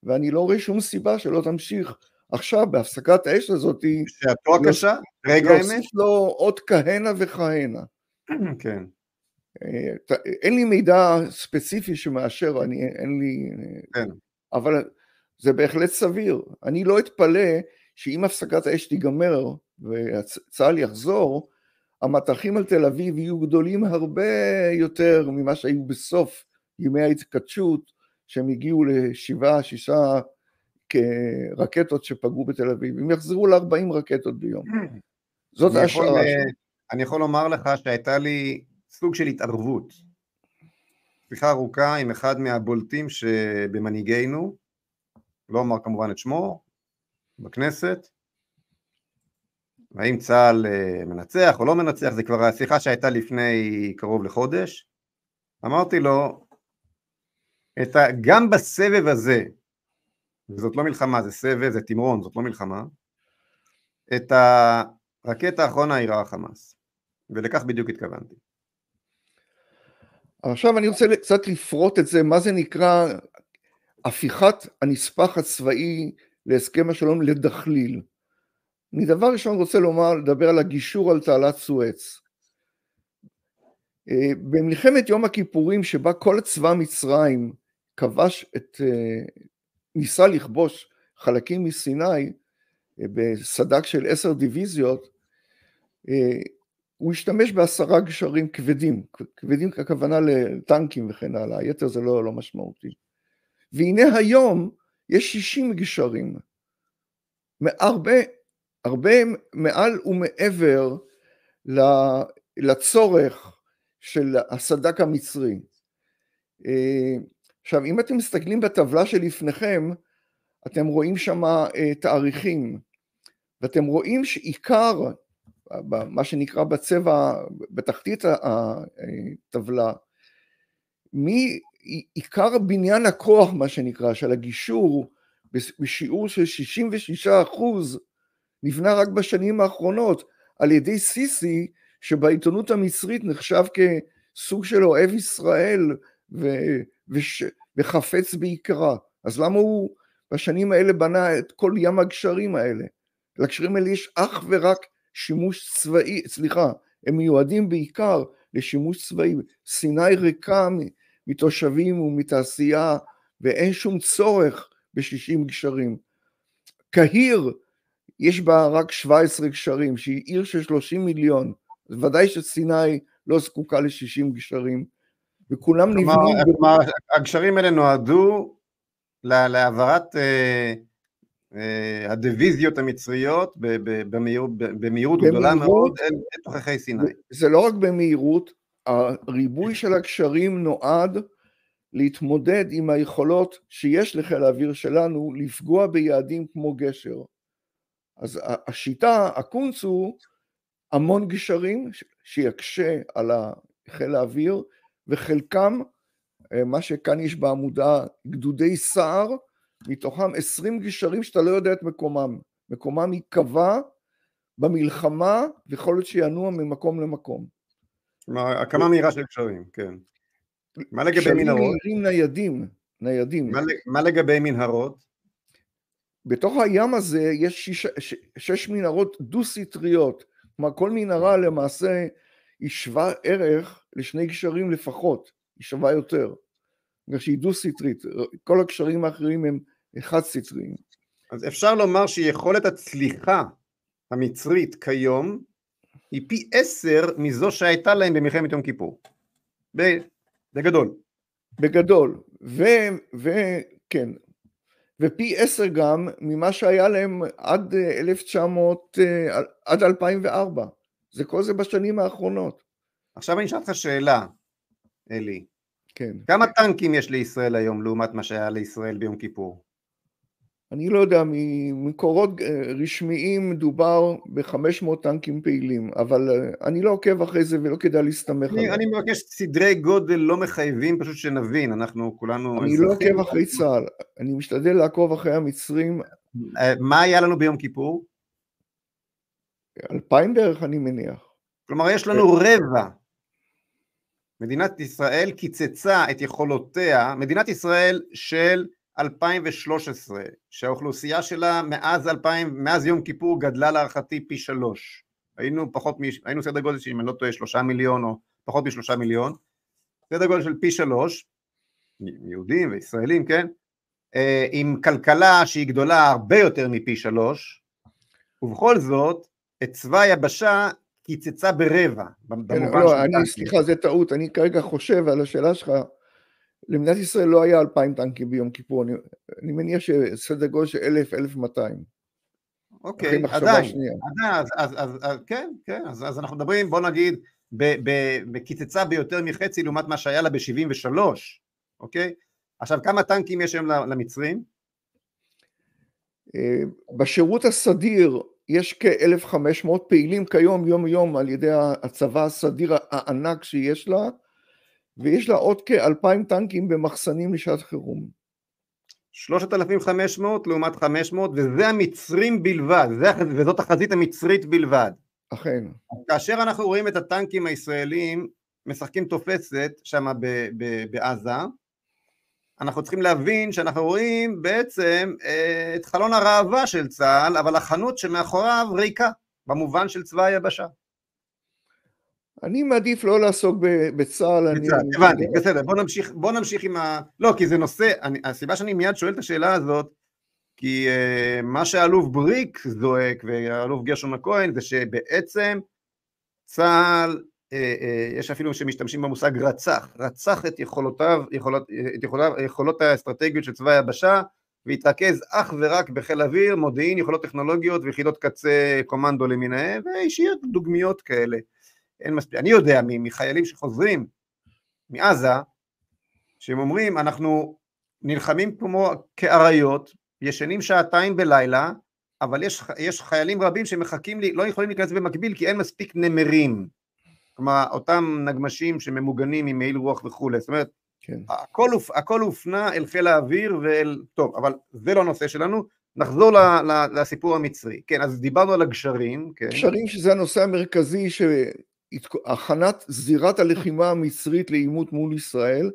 ואני לא רואה שום סיבה שלא תמשיך עכשיו בהפסקת האש הזאת. שעתו הקשה? רגע האמת? להוסיף לו עוד כהנה וכהנה. כן. אה, אין לי מידע ספציפי שמאשר, אני, אין לי... כן. אבל זה בהחלט סביר. אני לא אתפלא שאם הפסקת האש תיגמר וצה"ל יחזור, המטחים על תל אביב יהיו גדולים הרבה יותר ממה שהיו בסוף ימי ההתכתשות, שהם הגיעו לשבעה, שישה רקטות שפגעו בתל אביב. הם יחזרו ל-40 רקטות ביום. זאת ההשערה שלי. אני יכול לומר לך שהייתה לי סוג של התערבות. שיחה ארוכה עם אחד מהבולטים שבמנהיגינו, לא אומר כמובן את שמו, בכנסת, האם צה"ל אה, מנצח או לא מנצח, זה כבר השיחה שהייתה לפני קרוב לחודש. אמרתי לו, ה... גם בסבב הזה, וזאת לא מלחמה, זה סבב, זה תמרון, זאת לא מלחמה, את הרקטה האחרונה אירעה חמאס, ולכך בדיוק התכוונתי. עכשיו אני רוצה קצת לפרוט את זה, מה זה נקרא הפיכת הנספח הצבאי להסכם השלום לדחליל. אני דבר ראשון רוצה לומר, לדבר על הגישור על תעלת סואץ. אה, במלחמת יום הכיפורים שבה כל צבא מצרים כבש את, אה, ניסה לכבוש חלקים מסיני אה, בסד"כ של עשר דיוויזיות, הוא השתמש בעשרה גשרים כבדים, כבדים ככוונה לטנקים וכן הלאה, היתר זה לא, לא משמעותי. והנה היום יש שישים גשרים, הרבה הרבה מעל ומעבר לצורך של הסד"כ המצרי. אה, עכשיו, אם אתם מסתכלים בטבלה שלפניכם, אתם רואים שם אה, תאריכים, ואתם רואים שעיקר, מה שנקרא בצבע, בתחתית הטבלה, מעיקר בניין הכוח, מה שנקרא, של הגישור, בשיעור של 66 אחוז, נבנה רק בשנים האחרונות על ידי סיסי, שבעיתונות המצרית נחשב כסוג של אוהב ישראל ו, וש, וחפץ בעיקרה. אז למה הוא בשנים האלה בנה את כל ים הגשרים האלה? לגשרים האלה יש אך ורק שימוש צבאי, סליחה, הם מיועדים בעיקר לשימוש צבאי. סיני ריקה מתושבים ומתעשייה ואין שום צורך בשישים גשרים. קהיר יש בה רק 17 גשרים, שהיא עיר של 30 מיליון, אז ודאי שסיני לא זקוקה ל-60 גשרים, וכולם נבנים... כלומר, הגשרים האלה נועדו להעברת אה, אה, הדיוויזיות המצריות במהירות, במהירות גדולה מאוד אל תוככי סיני. זה לא רק במהירות, הריבוי של הגשרים נועד להתמודד עם היכולות שיש לחיל האוויר שלנו לפגוע ביעדים כמו גשר. אז השיטה, הקונץ הוא המון גשרים שיקשה על חיל האוויר, וחלקם, אה, מה שכאן יש בעמודה, גדודי סער, מתוכם עשרים גשרים שאתה לא יודע את מקומם. מקומם ייקבע במלחמה, ויכול להיות שינוע ממקום למקום. כלומר, הקמה מהירה של גשרים, כן. מה לגבי מנהרות? גשרים מהירים ניידים, ניידים. מה, מה לגבי מנהרות? בתוך הים הזה יש שיש, ש, שש מנהרות דו-סטריות, כלומר כל מנהרה למעשה היא שווה ערך לשני גשרים לפחות, היא שווה יותר, בגלל שהיא דו-סטרית, כל הגשרים האחרים הם חד-סטריים. אז אפשר לומר שיכולת הצליחה המצרית כיום היא פי עשר מזו שהייתה להם במלחמת יום כיפור. בגדול. בגדול, וכן, ופי עשר גם ממה שהיה להם עד 1900, אה, עד 2004. זה כל זה בשנים האחרונות. עכשיו אני אשאל אותך שאלה, אלי. כן. כמה טנקים יש לישראל היום לעומת מה שהיה לישראל ביום כיפור? אני לא יודע, ממקורות אה, רשמיים מדובר ב-500 טנקים פעילים, אבל אה, אני לא עוקב אחרי זה ולא כדאי להסתמך עליו. אני מבקש סדרי גודל לא מחייבים, פשוט שנבין, אנחנו כולנו... אני לא עוקב אחרי צה"ל, אני משתדל לעקוב אחרי המצרים. אה, מה היה לנו ביום כיפור? אלפיים בערך אני מניח. כלומר יש לנו רבע. מדינת ישראל קיצצה את יכולותיה, מדינת ישראל של 2013, שהאוכלוסייה שלה מאז 2000, מאז יום כיפור גדלה להערכתי פי שלוש. היינו פחות, היינו סדר גודל שאם אני לא טועה שלושה מיליון או פחות משלושה מיליון, סדר גודל של פי שלוש, יהודים וישראלים, כן? אה, עם כלכלה שהיא גדולה הרבה יותר מפי שלוש, ובכל זאת, את צבא היבשה קיצצה ברבע. כן, לא, אני, סליחה, זה טעות, אני כרגע חושב על השאלה שלך, למדינת ישראל לא היה אלפיים טנקים ביום כיפור, אני, אני מניח שסדר גודל של אלף, אלף מאתיים. אוקיי, עדיין, עדיין, אז, אז, אז, אז כן, כן, אז, אז אנחנו מדברים, בוא נגיד, בקיצצה ביותר מחצי לעומת מה שהיה לה ב-73, אוקיי? עכשיו, כמה טנקים יש היום למצרים? אה, בשירות הסדיר יש כ-1,500 פעילים כיום יום יום על ידי הצבא הסדיר הענק שיש לה, ויש לה עוד כאלפיים טנקים במחסנים לשעת חירום. 3,500 לעומת 500, וזה המצרים בלבד, זה, וזאת החזית המצרית בלבד. אכן. כאשר אנחנו רואים את הטנקים הישראלים משחקים תופסת שם בעזה, אנחנו צריכים להבין שאנחנו רואים בעצם אה, את חלון הראווה של צה"ל, אבל החנות שמאחוריו ריקה, במובן של צבא היבשה. אני מעדיף לא לעסוק בצה"ל. הבנתי, בסדר, בוא נמשיך, בוא נמשיך עם ה... לא, כי זה נושא, אני, הסיבה שאני מיד שואל את השאלה הזאת, כי uh, מה שאלוף בריק זועק והאלוף גרשון הכהן זה שבעצם צה"ל, uh, uh, יש אפילו שמשתמשים במושג רצח, רצח את יכולותיו, יכולות, את יכולות, יכולות האסטרטגיות של צבא היבשה והתרכז אך ורק בחיל אוויר, מודיעין, יכולות טכנולוגיות ויחידות קצה קומנדו למיניהם והשאיר דוגמיות כאלה. אין מספיק, אני יודע מחיילים שחוזרים מעזה, שהם אומרים אנחנו נלחמים כמו כאריות, ישנים שעתיים בלילה, אבל יש, יש חיילים רבים שמחכים לי, לא יכולים להיכנס במקביל כי אין מספיק נמרים, כלומר אותם נגמשים שממוגנים עם מעיל רוח וכולי, זאת אומרת כן. הכל, הכל הופנה אל חיל האוויר ואל, טוב, אבל זה לא הנושא שלנו, נחזור ל, ל, לסיפור המצרי, כן, אז דיברנו על הגשרים, כן. גשרים שזה הנושא המרכזי ש... הכנת זירת הלחימה המצרית לעימות מול ישראל.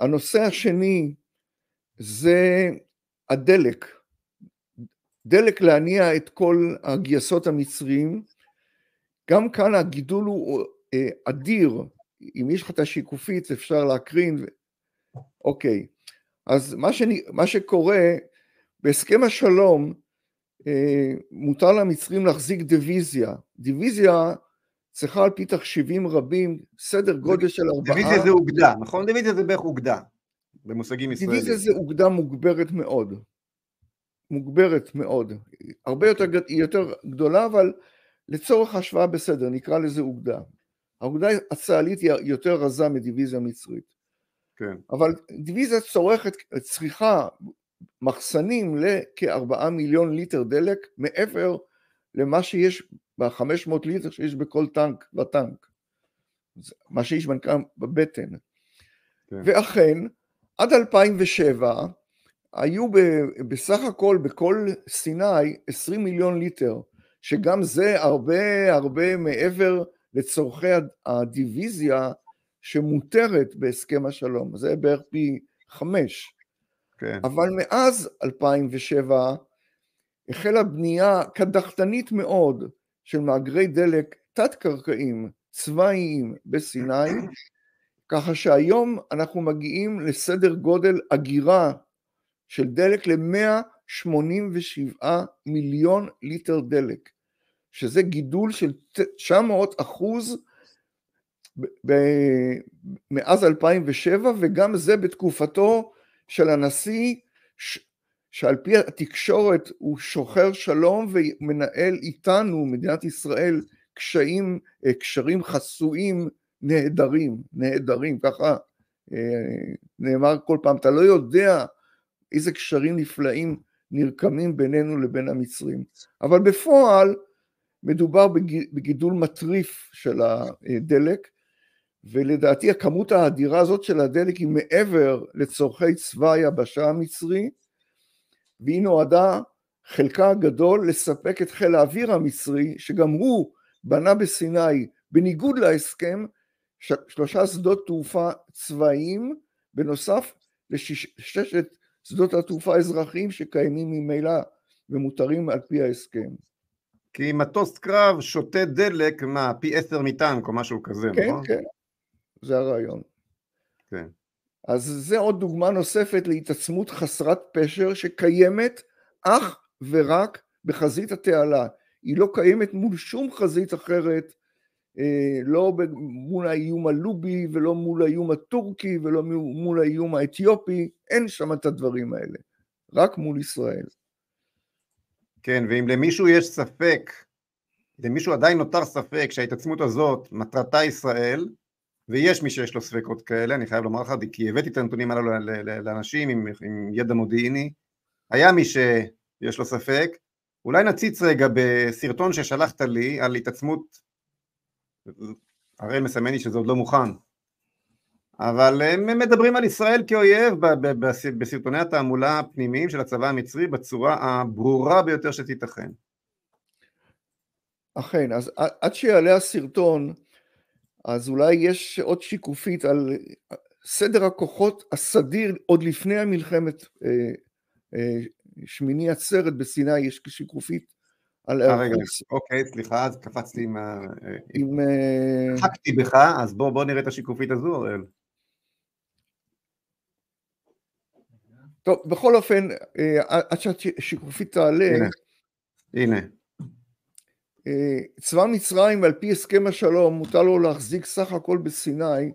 הנושא השני זה הדלק, דלק להניע את כל הגייסות המצריים. גם כאן הגידול הוא אה, אדיר, אם יש לך את השיקופית אפשר להקרין, אוקיי. אז מה, שאני, מה שקורה, בהסכם השלום אה, מותר למצרים להחזיק דיוויזיה. דיוויזיה צריכה על פי תחשיבים רבים, סדר גודל של ארבעה... דיוויזיה זה אוגדה, נכון? דיוויזיה זה בערך אוגדה, במושגים ישראלים. דיוויזיה זה אוגדה מוגברת מאוד. מוגברת מאוד. הרבה יותר, יותר גדולה, אבל לצורך השוואה בסדר, נקרא לזה אוגדה. האוגדה הצה"לית היא יותר רזה מדיוויזיה מצרית. כן. אבל דיוויזיה צורכת, צריכה מחסנים לכארבעה מיליון ליטר דלק מעבר למה שיש ב-500 ליטר שיש בכל טנק, בטנק, מה שיש בבטן. כן. ואכן, עד 2007 היו בסך הכל בכל סיני 20 מיליון ליטר, שגם זה הרבה הרבה מעבר לצורכי הדיוויזיה שמותרת בהסכם השלום, זה בערך פי חמש. כן. אבל מאז 2007 החלה בנייה קדחתנית מאוד של מאגרי דלק תת-קרקעיים צבאיים בסיני, ככה שהיום אנחנו מגיעים לסדר גודל אגירה של דלק ל-187 מיליון ליטר דלק, שזה גידול של 900 אחוז מאז 2007, וגם זה בתקופתו של הנשיא, שעל פי התקשורת הוא שוחר שלום ומנהל איתנו, מדינת ישראל, קשיים, אה, קשרים חסויים נהדרים, נהדרים, ככה אה, נאמר כל פעם, אתה לא יודע איזה קשרים נפלאים נרקמים בינינו לבין המצרים, אבל בפועל מדובר בגידול מטריף של הדלק, ולדעתי הכמות האדירה הזאת של הדלק היא מעבר לצורכי צבא היבשה המצרי, והיא נועדה חלקה הגדול לספק את חיל האוויר המצרי, שגם הוא בנה בסיני, בניגוד להסכם, שלושה שדות תעופה צבאיים, בנוסף לששת שדות התעופה האזרחיים שקיימים ממילא ומותרים על פי ההסכם. כי מטוס קרב שותה דלק, מה, פי עשר מטנק או משהו כזה, כן, נכון? כן, כן, זה הרעיון. כן. אז זה עוד דוגמה נוספת להתעצמות חסרת פשר שקיימת אך ורק בחזית התעלה. היא לא קיימת מול שום חזית אחרת, אה, לא מול האיום הלובי ולא מול האיום הטורקי ולא מול האיום האתיופי, אין שם את הדברים האלה, רק מול ישראל. כן, ואם למישהו יש ספק, למישהו עדיין נותר ספק שההתעצמות הזאת מטרתה ישראל, ויש מי שיש לו ספקות כאלה, אני חייב לומר לך, כי הבאתי את הנתונים הללו לאנשים עם, עם ידע מודיעיני, היה מי שיש לו ספק, אולי נציץ רגע בסרטון ששלחת לי על התעצמות, הראל מסמן לי שזה עוד לא מוכן, אבל הם מדברים על ישראל כאויב בסרטוני התעמולה הפנימיים של הצבא המצרי בצורה הברורה ביותר שתיתכן. אכן, אז עד שיעלה הסרטון, אז אולי יש עוד שיקופית על סדר הכוחות הסדיר עוד לפני המלחמת אה, אה, שמיני עצרת בסיני, יש שיקופית על... אה, רגע, אוקיי, סליחה, אז קפצתי עם ה... עם... חקתי בך, אז בוא, בוא נראה את השיקופית הזו, אראל. טוב, בכל אופן, עד שהשיקופית תעלה... הנה. הנה. צבא מצרים על פי הסכם השלום מותר לו להחזיק סך הכל בסיני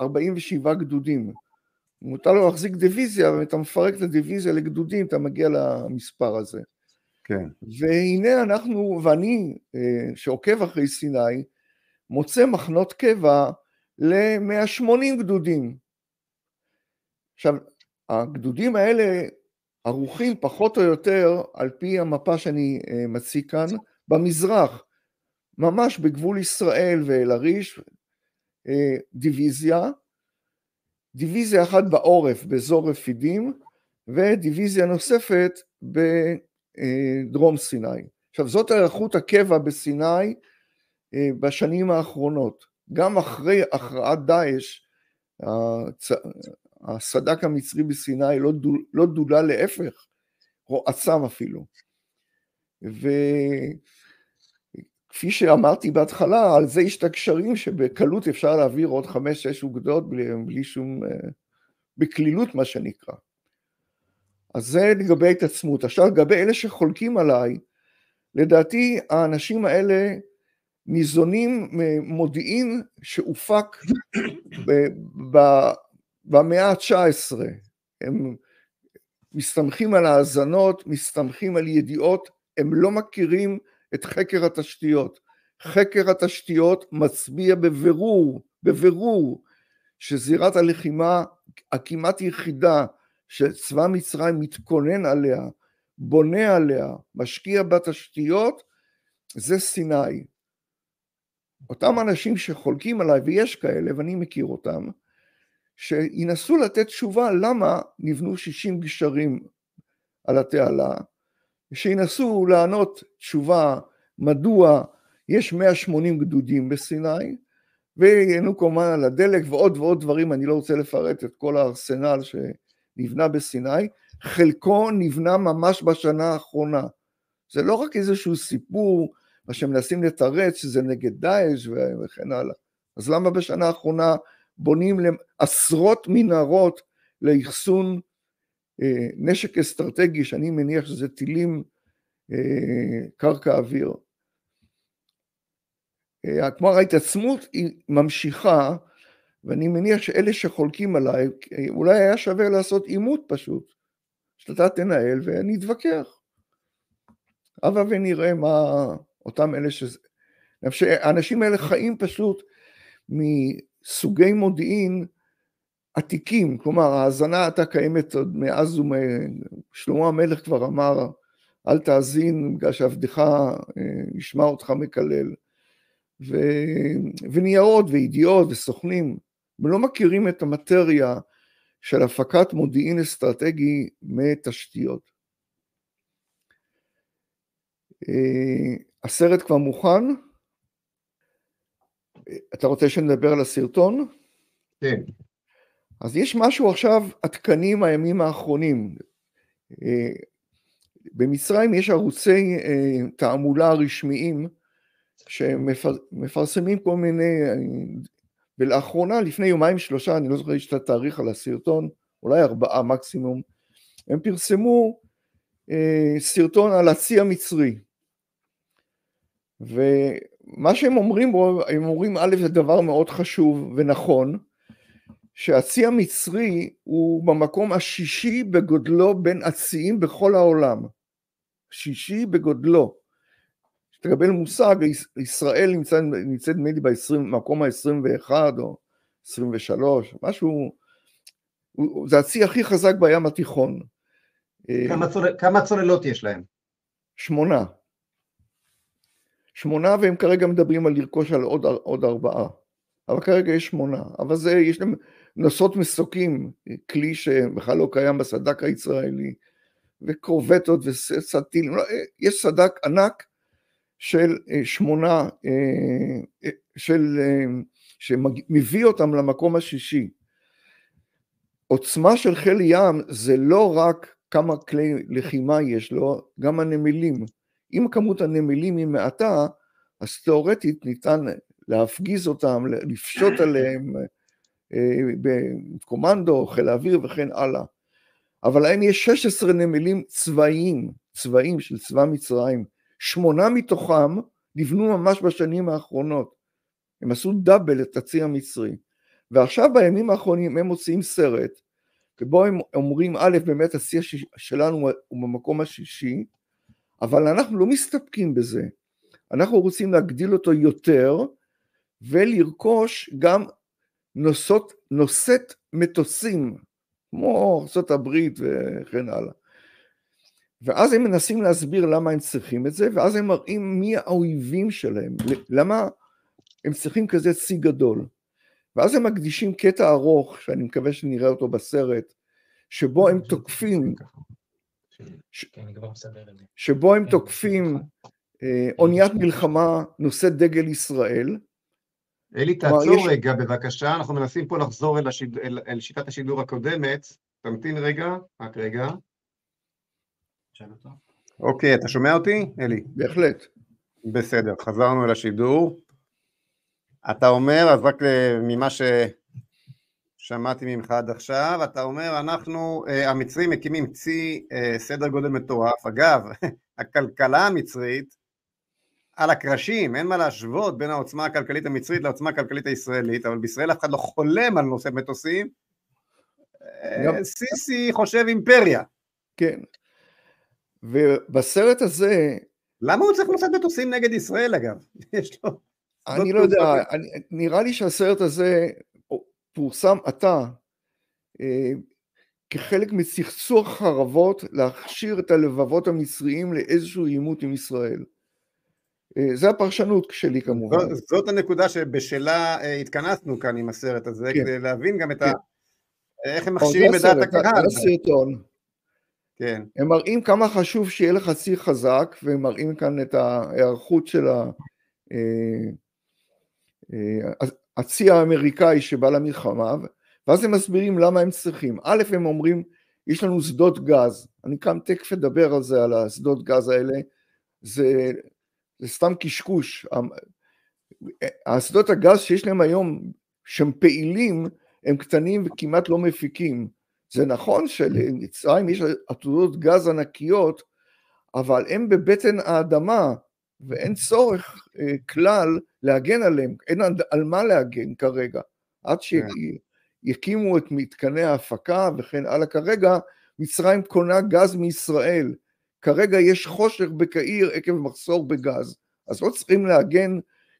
47 גדודים. מותר לו להחזיק דיוויזיה, ואתה מפרק את הדיוויזיה לגדודים, אתה מגיע למספר הזה. כן. והנה אנחנו, ואני, שעוקב אחרי סיני, מוצא מחנות קבע ל-180 גדודים. עכשיו, הגדודים האלה ערוכים פחות או יותר, על פי המפה שאני מציג כאן, במזרח, ממש בגבול ישראל ואל-עריש, דיוויזיה, דיוויזיה אחת בעורף באזור רפידים, ודיוויזיה נוספת בדרום סיני. עכשיו זאת היערכות הקבע בסיני בשנים האחרונות, גם אחרי הכרעת דאעש, הסד"כ המצרי בסיני לא, דול, לא דולה להפך, או עצם אפילו. וכפי שאמרתי בהתחלה, על זה יש את הקשרים שבקלות אפשר להעביר עוד חמש-שש אוגדות בלי, בלי שום, בקלילות מה שנקרא. אז זה לגבי התעצמות. עכשיו לגבי אלה שחולקים עליי, לדעתי האנשים האלה ניזונים ממודיעין שהופק במאה ה-19. הם מסתמכים על האזנות, מסתמכים על ידיעות, הם לא מכירים את חקר התשתיות. חקר התשתיות מצביע בבירור, בבירור, שזירת הלחימה הכמעט יחידה שצבא מצרים מתכונן עליה, בונה עליה, משקיע בתשתיות, זה סיני. אותם אנשים שחולקים עליי, ויש כאלה, ואני מכיר אותם, שינסו לתת תשובה למה נבנו 60 גשרים על התעלה, שינסו לענות תשובה מדוע יש 180 גדודים בסיני, וייהנו כמובן על הדלק ועוד ועוד דברים, אני לא רוצה לפרט את כל הארסנל שנבנה בסיני. חלקו נבנה ממש בשנה האחרונה. זה לא רק איזשהו סיפור, מה שמנסים לתרץ שזה נגד דאעש וכן הלאה. אז למה בשנה האחרונה בונים עשרות מנהרות לאחסון נשק אסטרטגי, שאני מניח שזה טילים אה, קרקע אוויר. אה, כלומר ההתעצמות היא ממשיכה, ואני מניח שאלה שחולקים עליי, אולי היה שווה לעשות עימות פשוט, שאתה תנהל ונתווכח. הבה ונראה מה אותם אלה ש... האנשים האלה חיים פשוט מסוגי מודיעין עתיקים, כלומר ההאזנה הייתה קיימת עוד מאז ומ... שלמה המלך כבר אמר אל תאזין בגלל שעבדך אה, ישמע אותך מקלל ו... וניירות וידיעות וסוכנים הם לא מכירים את המטריה של הפקת מודיעין אסטרטגי מתשתיות. אה, הסרט כבר מוכן? אתה רוצה שנדבר על הסרטון? כן. אז יש משהו עכשיו עדכני מהימים האחרונים. אה, במצרים יש ערוצי אה, תעמולה רשמיים שמפרסמים כל מיני, ולאחרונה, לפני יומיים שלושה, אני לא זוכר את התאריך על הסרטון, אולי ארבעה מקסימום, הם פרסמו אה, סרטון על הצי המצרי. ומה שהם אומרים בו, הם אומרים א' זה דבר מאוד חשוב ונכון, שהצי המצרי הוא במקום השישי בגודלו בין הציים בכל העולם. שישי בגודלו. שתקבל מושג, ישראל נמצאת נדמה לי במקום ה-21 או 23, משהו, זה הצי הכי חזק בים התיכון. כמה, צולל, כמה צוללות יש להם? שמונה. שמונה והם כרגע מדברים על לרכוש על עוד, עוד ארבעה. אבל כרגע יש שמונה. אבל זה, יש להם נושאות מסוקים, כלי שבכלל לא קיים בסדק הישראלי, וקורבטות וסטילים, לא, יש סדק ענק של אה, שמונה, אה, של, אה, שמביא אותם למקום השישי. עוצמה של חיל ים זה לא רק כמה כלי לחימה יש לו, גם הנמלים. אם כמות הנמלים היא מעטה, אז תאורטית ניתן להפגיז אותם, לפשוט עליהם, בקומנדו, חיל האוויר וכן הלאה. אבל להם יש 16 נמלים צבאיים, צבאיים של צבא מצרים, שמונה מתוכם נבנו ממש בשנים האחרונות. הם עשו דאבל את הצי המצרי. ועכשיו בימים האחרונים הם מוציאים סרט, ובו הם אומרים, א', באמת הצי שלנו הוא במקום השישי, אבל אנחנו לא מסתפקים בזה. אנחנו רוצים להגדיל אותו יותר, ולרכוש גם נושאות, נושאת מטוסים, כמו ארה"ב וכן הלאה. ואז הם מנסים להסביר למה הם צריכים את זה, ואז הם מראים מי האויבים שלהם, למה הם צריכים כזה צי גדול. ואז הם מקדישים קטע ארוך, שאני מקווה שנראה אותו בסרט, שבו הם תוקפים, שבו הם תוקפים אה, אוניית מלחמה נושאת דגל ישראל, אלי, תעצור יש... רגע בבקשה, אנחנו מנסים פה לחזור אל, השיד... אל, אל שיטת השידור הקודמת. תמתין רגע, רק רגע. אוקיי, אתה שומע אותי, אלי? בהחלט. בסדר, חזרנו אל השידור. אתה אומר, אז רק אה, ממה ששמעתי ממך עד עכשיו, אתה אומר, אנחנו, אה, המצרים מקימים צי אה, סדר גודל מטורף. אגב, הכלכלה המצרית על הקרשים, אין מה להשוות בין העוצמה הכלכלית המצרית לעוצמה הכלכלית הישראלית, אבל בישראל אף אחד לא חולם על נושא מטוסים. אה, סיסי חושב אימפריה. כן. ובסרט הזה... למה הוא צריך נושא מטוסים נגד ישראל אגב? יש לו... אני לא יודע, אני, נראה לי שהסרט הזה פורסם עתה אה, כחלק מסכסוך חרבות להכשיר את הלבבות המצריים לאיזשהו עימות עם ישראל. אה, זה הפרשנות שלי כמובן. זאת, זאת הנקודה שבשלה אה, התכנסנו כאן עם הסרט הזה, כן. כדי להבין גם את כן. ה... איך הם מכשירים את דעת הקהל. זה הסרטון. כן. הם מראים כמה חשוב שיהיה לך צי חזק, והם מראים כאן את ההיערכות של ה... אה, הצי האמריקאי שבא למלחמה, ואז הם מסבירים למה הם צריכים. א', הם אומרים, יש לנו שדות גז, אני כאן תכף אדבר על זה, על השדות גז האלה, זה, זה סתם קשקוש. השדות הגז שיש להם היום, שהם פעילים, הם קטנים וכמעט לא מפיקים. זה נכון שלמצרים יש עתודות גז ענקיות, אבל הם בבטן האדמה, ואין צורך אה, כלל להגן עליהם, אין על מה להגן כרגע, עד כן. שיקימו את מתקני ההפקה וכן הלאה. כרגע מצרים קונה גז מישראל, כרגע יש חושך בקהיר עקב מחסור בגז, אז לא צריכים להגן,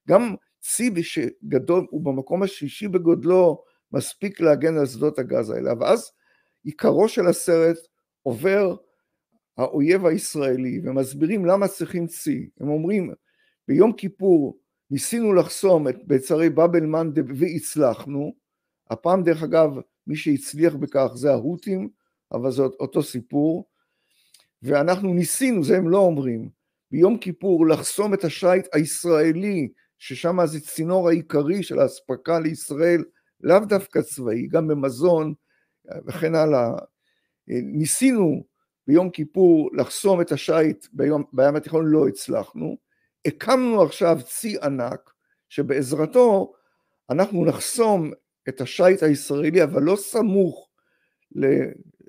גם צי שגדול, הוא במקום השישי בגודלו, מספיק להגן על שדות הגז האלה, ואז עיקרו של הסרט עובר האויב הישראלי ומסבירים למה צריכים צי, הם אומרים ביום כיפור ניסינו לחסום את ביצרי באב אל מנדב והצלחנו, הפעם דרך אגב מי שהצליח בכך זה ההותים, אבל זה אותו סיפור, ואנחנו ניסינו, זה הם לא אומרים, ביום כיפור לחסום את השיט הישראלי, ששם זה צינור העיקרי של האספקה לישראל, לאו דווקא צבאי, גם במזון וכן הלאה. ניסינו ביום כיפור לחסום את השיט ביום, בים התיכון, לא הצלחנו. הקמנו עכשיו צי ענק, שבעזרתו אנחנו נחסום את השיט הישראלי, אבל לא סמוך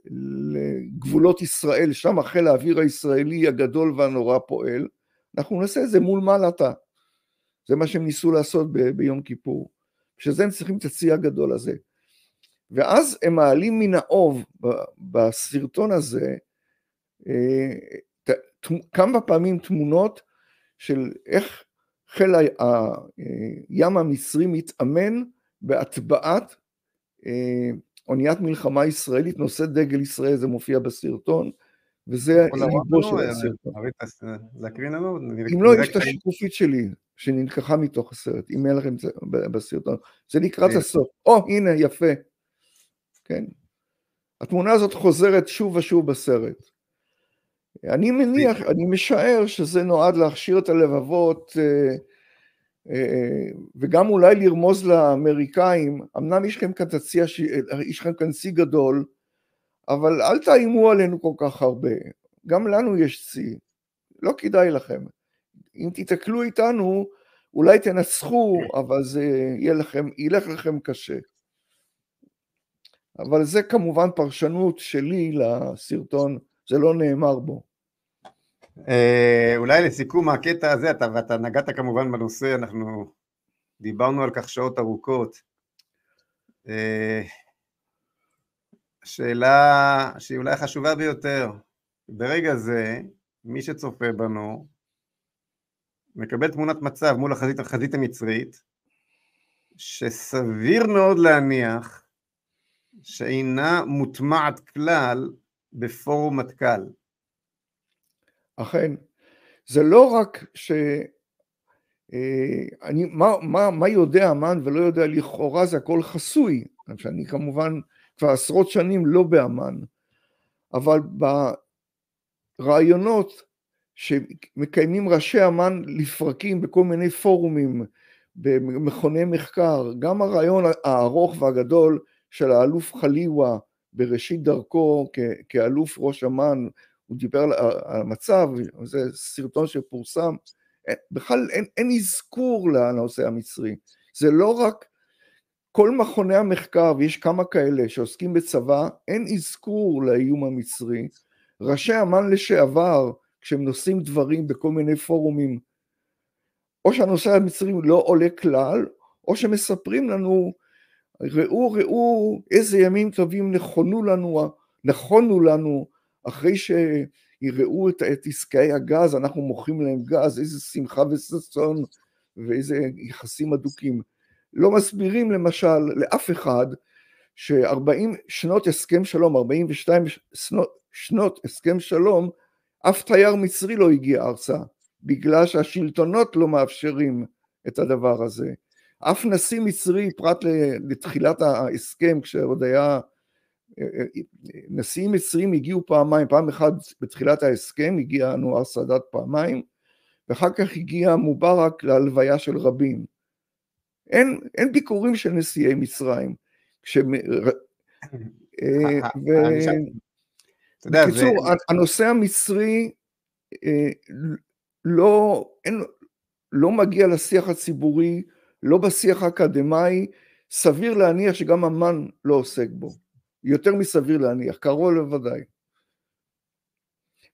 לגבולות ישראל, שם חיל האוויר הישראלי הגדול והנורא פועל, אנחנו נעשה את זה מול מעלתה. זה מה שהם ניסו לעשות ב- ביום כיפור. בשביל זה הם צריכים את הצי הגדול הזה. ואז הם מעלים מן האוב בסרטון הזה אה, כמה פעמים תמונות של איך חיל הים המצרי מתאמן בהטבעת אה, אוניית מלחמה ישראלית, נושא דגל ישראל, זה מופיע בסרטון, וזה ליבו של הסרטון. להקריא לנו? אם לא, יש את השקופית שלי, שנלקחה מתוך הסרט, אם אין לכם בסרטון. זה לקראת אה. הסוף. או, הנה, יפה. כן. התמונה הזאת חוזרת שוב ושוב בסרט. אני מניח, אני משער שזה נועד להכשיר את הלבבות אה, אה, וגם אולי לרמוז לאמריקאים, אמנם יש לכם כאן תציע, יש לכם כאן שיא גדול, אבל אל תאיימו עלינו כל כך הרבה, גם לנו יש שיא, לא כדאי לכם. אם תיתקלו איתנו, אולי תנצחו, אבל זה יהיה לכם, ילך לכם קשה. אבל זה כמובן פרשנות שלי לסרטון, זה לא נאמר בו. אה, אולי לסיכום הקטע הזה, אתה, ואתה נגעת כמובן בנושא, אנחנו דיברנו על כך שעות ארוכות. אה, שאלה שהיא אולי חשובה ביותר, ברגע זה, מי שצופה בנו, מקבל תמונת מצב מול החזית, החזית המצרית, שסביר מאוד להניח שאינה מוטמעת כלל בפורום מטכ"ל. אכן. זה לא רק ש... אה, אני, מה, מה, מה יודע אמ"ן ולא יודע לכאורה זה הכל חסוי, שאני כמובן כבר עשרות שנים לא באמ"ן, אבל ברעיונות שמקיימים ראשי אמ"ן לפרקים בכל מיני פורומים, במכוני מחקר, גם הרעיון הארוך והגדול של האלוף חליווה בראשית דרכו כאלוף ראש אמ"ן הוא דיבר על המצב, זה סרטון שפורסם, בכלל אין, אין אזכור לנושא המצרי, זה לא רק כל מכוני המחקר, ויש כמה כאלה שעוסקים בצבא, אין אזכור לאיום המצרי, ראשי אמ"ן לשעבר, כשהם נושאים דברים בכל מיני פורומים, או שהנושא המצרי לא עולה כלל, או שמספרים לנו, ראו ראו איזה ימים טובים נכונו לנו, נכונו לנו אחרי שיראו את, את עסקי הגז, אנחנו מוכרים להם גז, איזה שמחה וששון ואיזה יחסים אדוקים. לא מסבירים למשל לאף אחד ש-40 שנות הסכם שלום, 42 שנות, שנות הסכם שלום, אף תייר מצרי לא הגיע ארצה, בגלל שהשלטונות לא מאפשרים את הדבר הזה. אף נשיא מצרי, פרט לתחילת ההסכם, כשעוד היה נשיאים מצרים הגיעו פעמיים, פעם אחת בתחילת ההסכם הגיע אנואר סאדאת פעמיים, ואחר כך הגיע מובארק להלוויה של רבין. אין, אין ביקורים של נשיאי מצרים. אה, ו... אתה יודע, בקיצור. הנושא המצרי אה, לא, אין, לא מגיע לשיח הציבורי, לא בשיח האקדמאי, סביר להניח שגם אמן לא עוסק בו. יותר מסביר להניח, קרוב לוודאי.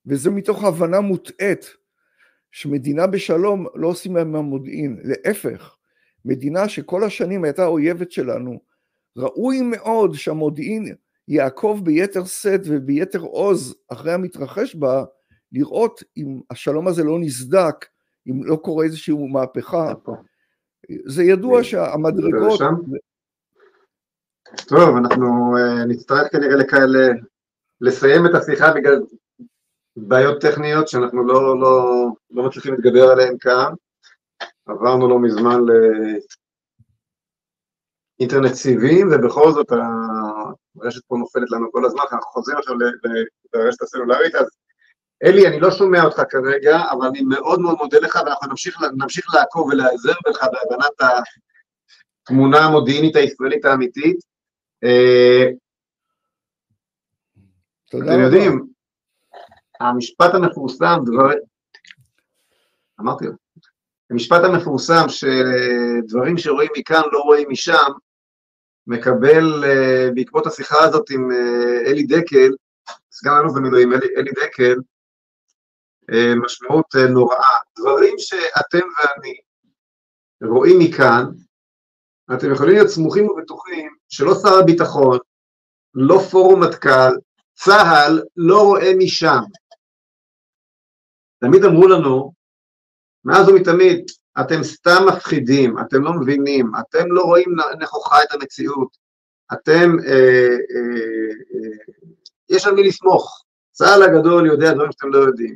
וזה מתוך הבנה מוטעית שמדינה בשלום לא עושים להם מהמודיעין, להפך, מדינה שכל השנים הייתה אויבת שלנו, ראוי מאוד שהמודיעין יעקוב ביתר שאת וביתר עוז אחרי המתרחש בה, לראות אם השלום הזה לא נסדק, אם לא קורה איזושהי מהפכה. זה ידוע שהמדרגות... טוב, אנחנו uh, נצטרך כנראה לכאלה, לסיים את השיחה בגלל בעיות טכניות שאנחנו לא, לא, לא מצליחים להתגבר עליהן כאן. עברנו לא מזמן לאינטרנט סיבים, ובכל זאת הרשת פה נופלת לנו כל הזמן, אנחנו חוזרים עכשיו לרשת הסלולרית, אז אלי, אני לא שומע אותך כרגע, אבל אני מאוד מאוד מודה לך, ואנחנו נמשיך, נמשיך לעקוב ולהיעזר בך בהבנת התמונה המודיעינית הישראלית האמיתית. אה, אתם יודעים, המשפט המפורסם, דבר... אמרתי לו, המשפט המפורסם שדברים שרואים מכאן לא רואים משם, מקבל uh, בעקבות השיחה הזאת עם uh, אלי דקל, סגן אלוף במילואים אלי, אלי דקל, uh, משמעות uh, נוראה. דברים שאתם ואני רואים מכאן, אתם יכולים להיות סמוכים ובטוחים שלא שר הביטחון, לא פורום מטכ"ל, צה"ל לא רואה משם. תמיד אמרו לנו, מאז ומתמיד, אתם סתם מפחידים, אתם לא מבינים, אתם לא רואים נכוחה את המציאות, אתם, אה, אה, אה, יש על מי לסמוך, צה"ל הגדול יודע דברים שאתם לא יודעים.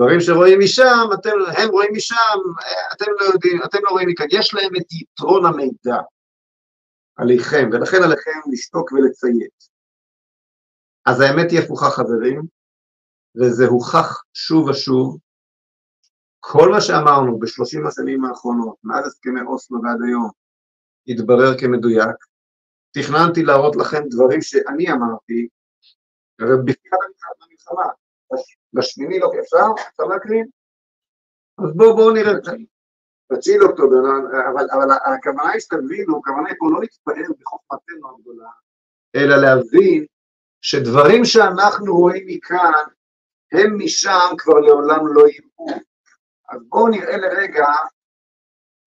דברים שרואים משם, אתם, הם רואים משם, אתם לא יודעים, אתם לא רואים מכאן, יש להם את יתרון המידע עליכם, ולכן עליכם לשתוק ולציית. אז האמת היא הפוכה חברים, וזה הוכח שוב ושוב, כל מה שאמרנו בשלושים השנים האחרונות, מאז הסכמי אוסלו ועד היום, התברר כמדויק. תכננתי להראות לכם דברים שאני אמרתי, ובפרט המלחמה, בשמיני לא אפשר? אפשר להקריא? אז בואו בואו נראה, בתשיעי לאוקטובר, אבל, אבל הכוונה היא שתבינו, הכוונה היא פה לא להתפעל בחוכמתנו הגדולה, אלא להבין שדברים שאנחנו רואים מכאן, הם משם כבר לעולם לא יראו. אז בואו נראה לרגע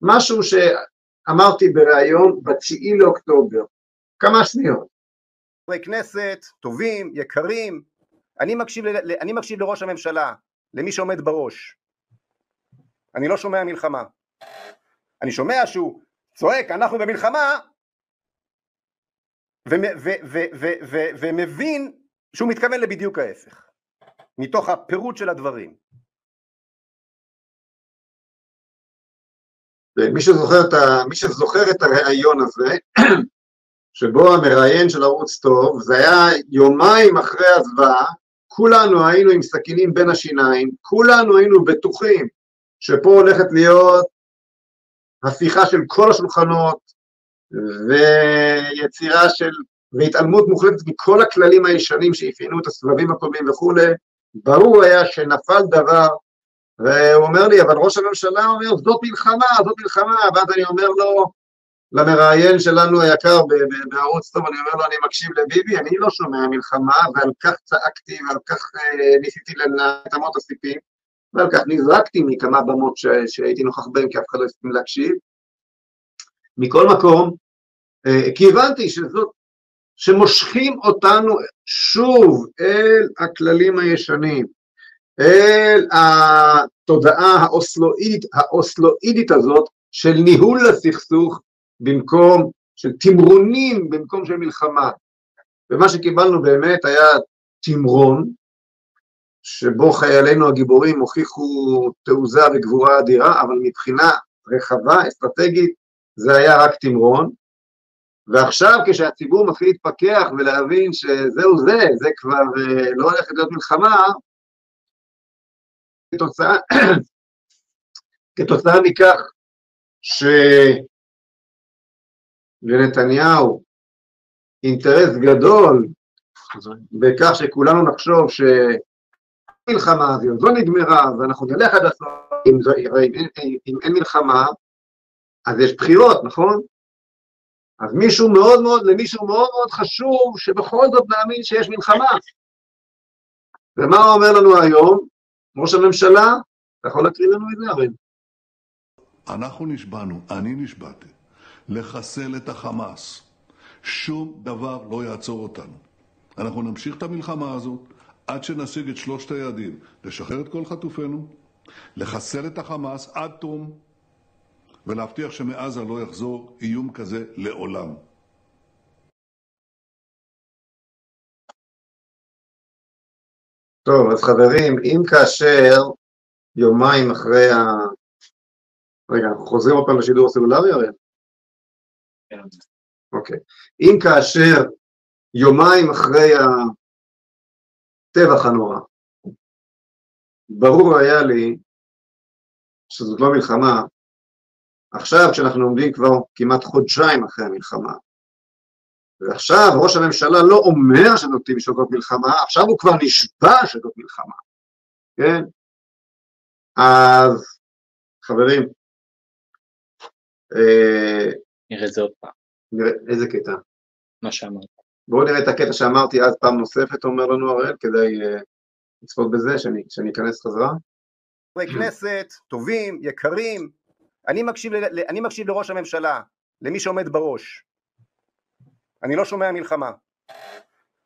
משהו שאמרתי בריאיון בתשיעי לאוקטובר, כמה שניות. חברי כנסת, טובים, יקרים, אני מקשיב, אני מקשיב לראש הממשלה, למי שעומד בראש. אני לא שומע מלחמה. אני שומע שהוא צועק, אנחנו במלחמה, ומבין שהוא מתכוון לבדיוק ההפך, מתוך הפירוט של הדברים. ומי שזוכר את, ה, מי שזוכר את הראיון הזה, שבו המראיין של ערוץ טוב, זה היה יומיים אחרי הזוועה, כולנו היינו עם סכינים בין השיניים, כולנו היינו בטוחים שפה הולכת להיות הפיכה של כל השולחנות ויצירה של, והתעלמות מוחלטת מכל הכללים הישנים שאפיינו את הסבבים הקודמים וכולי, ברור היה שנפל דבר והוא אומר לי, אבל ראש הממשלה אומר, זאת מלחמה, זאת מלחמה, ואז אני אומר לו, למראיין שלנו היקר בערוץ טוב, אני אומר לו, אני מקשיב לביבי, אני לא שומע מלחמה, ועל כך צעקתי, ועל כך אה, ניסיתי את אמות הסיפים, ועל כך נזרקתי מכמה במות ש, שהייתי נוכח בהן, כי אף אחד לא הסכים להקשיב. מכל מקום, אה, כי הבנתי שזאת, שמושכים אותנו שוב אל הכללים הישנים, אל התודעה האוסלואידית, האוסלואידית הזאת של ניהול הסכסוך במקום, של תמרונים במקום של מלחמה. ומה שקיבלנו באמת היה תמרון, שבו חיילינו הגיבורים הוכיחו תעוזה וגבורה אדירה, אבל מבחינה רחבה, אסטרטגית, זה היה רק תמרון. ועכשיו כשהציבור מתחיל להתפכח ולהבין שזהו זה, זה כבר אה, לא הולך להיות מלחמה, כתוצאה, כתוצאה מכך שלנתניהו אינטרס גדול בכך שכולנו נחשוב שהמלחמה הזאת לא נגמרה ואנחנו נלך עד הסוף, אם, אם, אם, אם אין מלחמה, אז יש בחירות, נכון? אז מישהו מאוד מאוד, למישהו מאוד מאוד חשוב שבכל זאת נאמין שיש מלחמה. ומה הוא אומר לנו היום? ראש הממשלה, אתה יכול להקריא לנו את זה, הרי? אנחנו נשבענו, אני נשבעתי, לחסל את החמאס. שום דבר לא יעצור אותנו. אנחנו נמשיך את המלחמה הזאת עד שנשיג את שלושת היעדים, לשחרר את כל חטופינו, לחסל את החמאס עד תום, ולהבטיח שמעזה לא יחזור איום כזה לעולם. טוב, אז חברים, אם כאשר יומיים אחרי ה... רגע, אנחנו חוזרים עוד פעם לשידור הסלולרי הרי? כן. אוקיי. אם כאשר יומיים אחרי הטבח הנורא, ברור היה לי שזאת לא מלחמה, עכשיו כשאנחנו עומדים כבר כמעט חודשיים אחרי המלחמה, ועכשיו ראש הממשלה לא אומר שזאת מלחמה, עכשיו הוא כבר נשבע שזאת מלחמה, כן? אז חברים, אה, נראה את זה עוד פעם. נראה, איזה קטע? מה שאמרת. בואו נראה את הקטע שאמרתי אז פעם נוספת, אומר לנו הראל, כדי uh, לצפות בזה, שאני, שאני אכנס חזרה. חברי כנסת, טובים, יקרים, אני מקשיב, ל, אני מקשיב לראש הממשלה, למי שעומד בראש. אני לא שומע מלחמה.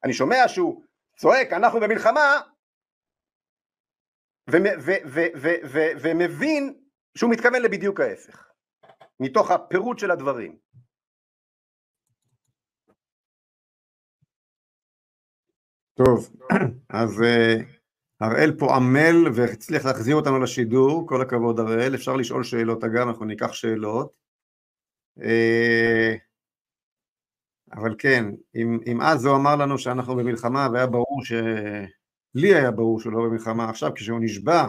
אני שומע שהוא צועק, אנחנו במלחמה, ומבין שהוא מתכוון לבדיוק ההפך, מתוך הפירוט של הדברים. טוב, אז uh, הראל פה עמל והצליח להחזיר אותנו לשידור, כל הכבוד הראל, אפשר לשאול שאלות אגב, אנחנו ניקח שאלות. Uh, אבל כן, אם, אם אז הוא אמר לנו שאנחנו במלחמה והיה ברור ש... לי היה ברור שהוא לא במלחמה, עכשיו כשהוא נשבע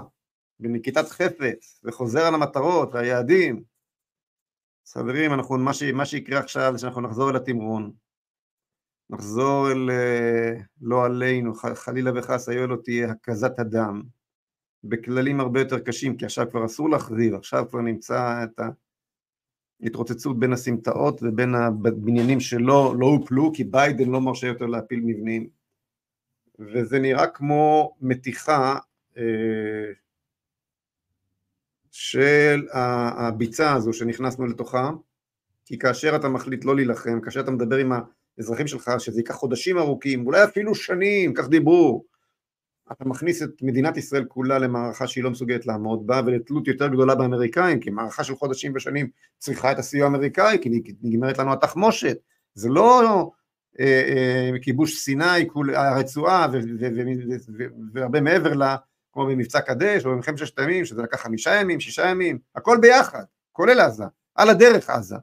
בנקיטת חפץ וחוזר על המטרות והיעדים, אז חברים, אנחנו, מה, ש, מה שיקרה עכשיו זה שאנחנו נחזור אל התמרון, נחזור אל אה, לא עלינו, חלילה וחס היו לו תהיה הקזת הדם, בכללים הרבה יותר קשים, כי עכשיו כבר אסור להחריב, עכשיו כבר נמצא את ההתרוצצות בין הסמטאות ובין הבניינים שלא לא הופלו, כי ביידן לא מרשה יותר להפיל מבנים, וזה נראה כמו מתיחה אה, של הביצה הזו שנכנסנו לתוכה, כי כאשר אתה מחליט לא להילחם, כאשר אתה מדבר עם האזרחים שלך, שזה ייקח חודשים ארוכים, אולי אפילו שנים, כך דיברו, אתה מכניס את מדינת ישראל כולה למערכה שהיא לא מסוגלת לעמוד בה ולתלות יותר גדולה באמריקאים, כי מערכה של חודשים ושנים צריכה את הסיוע האמריקאי, כי נגמרת לנו התחמושת, זה לא אה, אה, כיבוש סיני, הרצועה והרבה מעבר לה, כמו במבצע קדש או במלחמת ששת הימים, שזה לקח חמישה ימים, שישה ימים, הכל ביחד, כולל עזה, על הדרך עזה.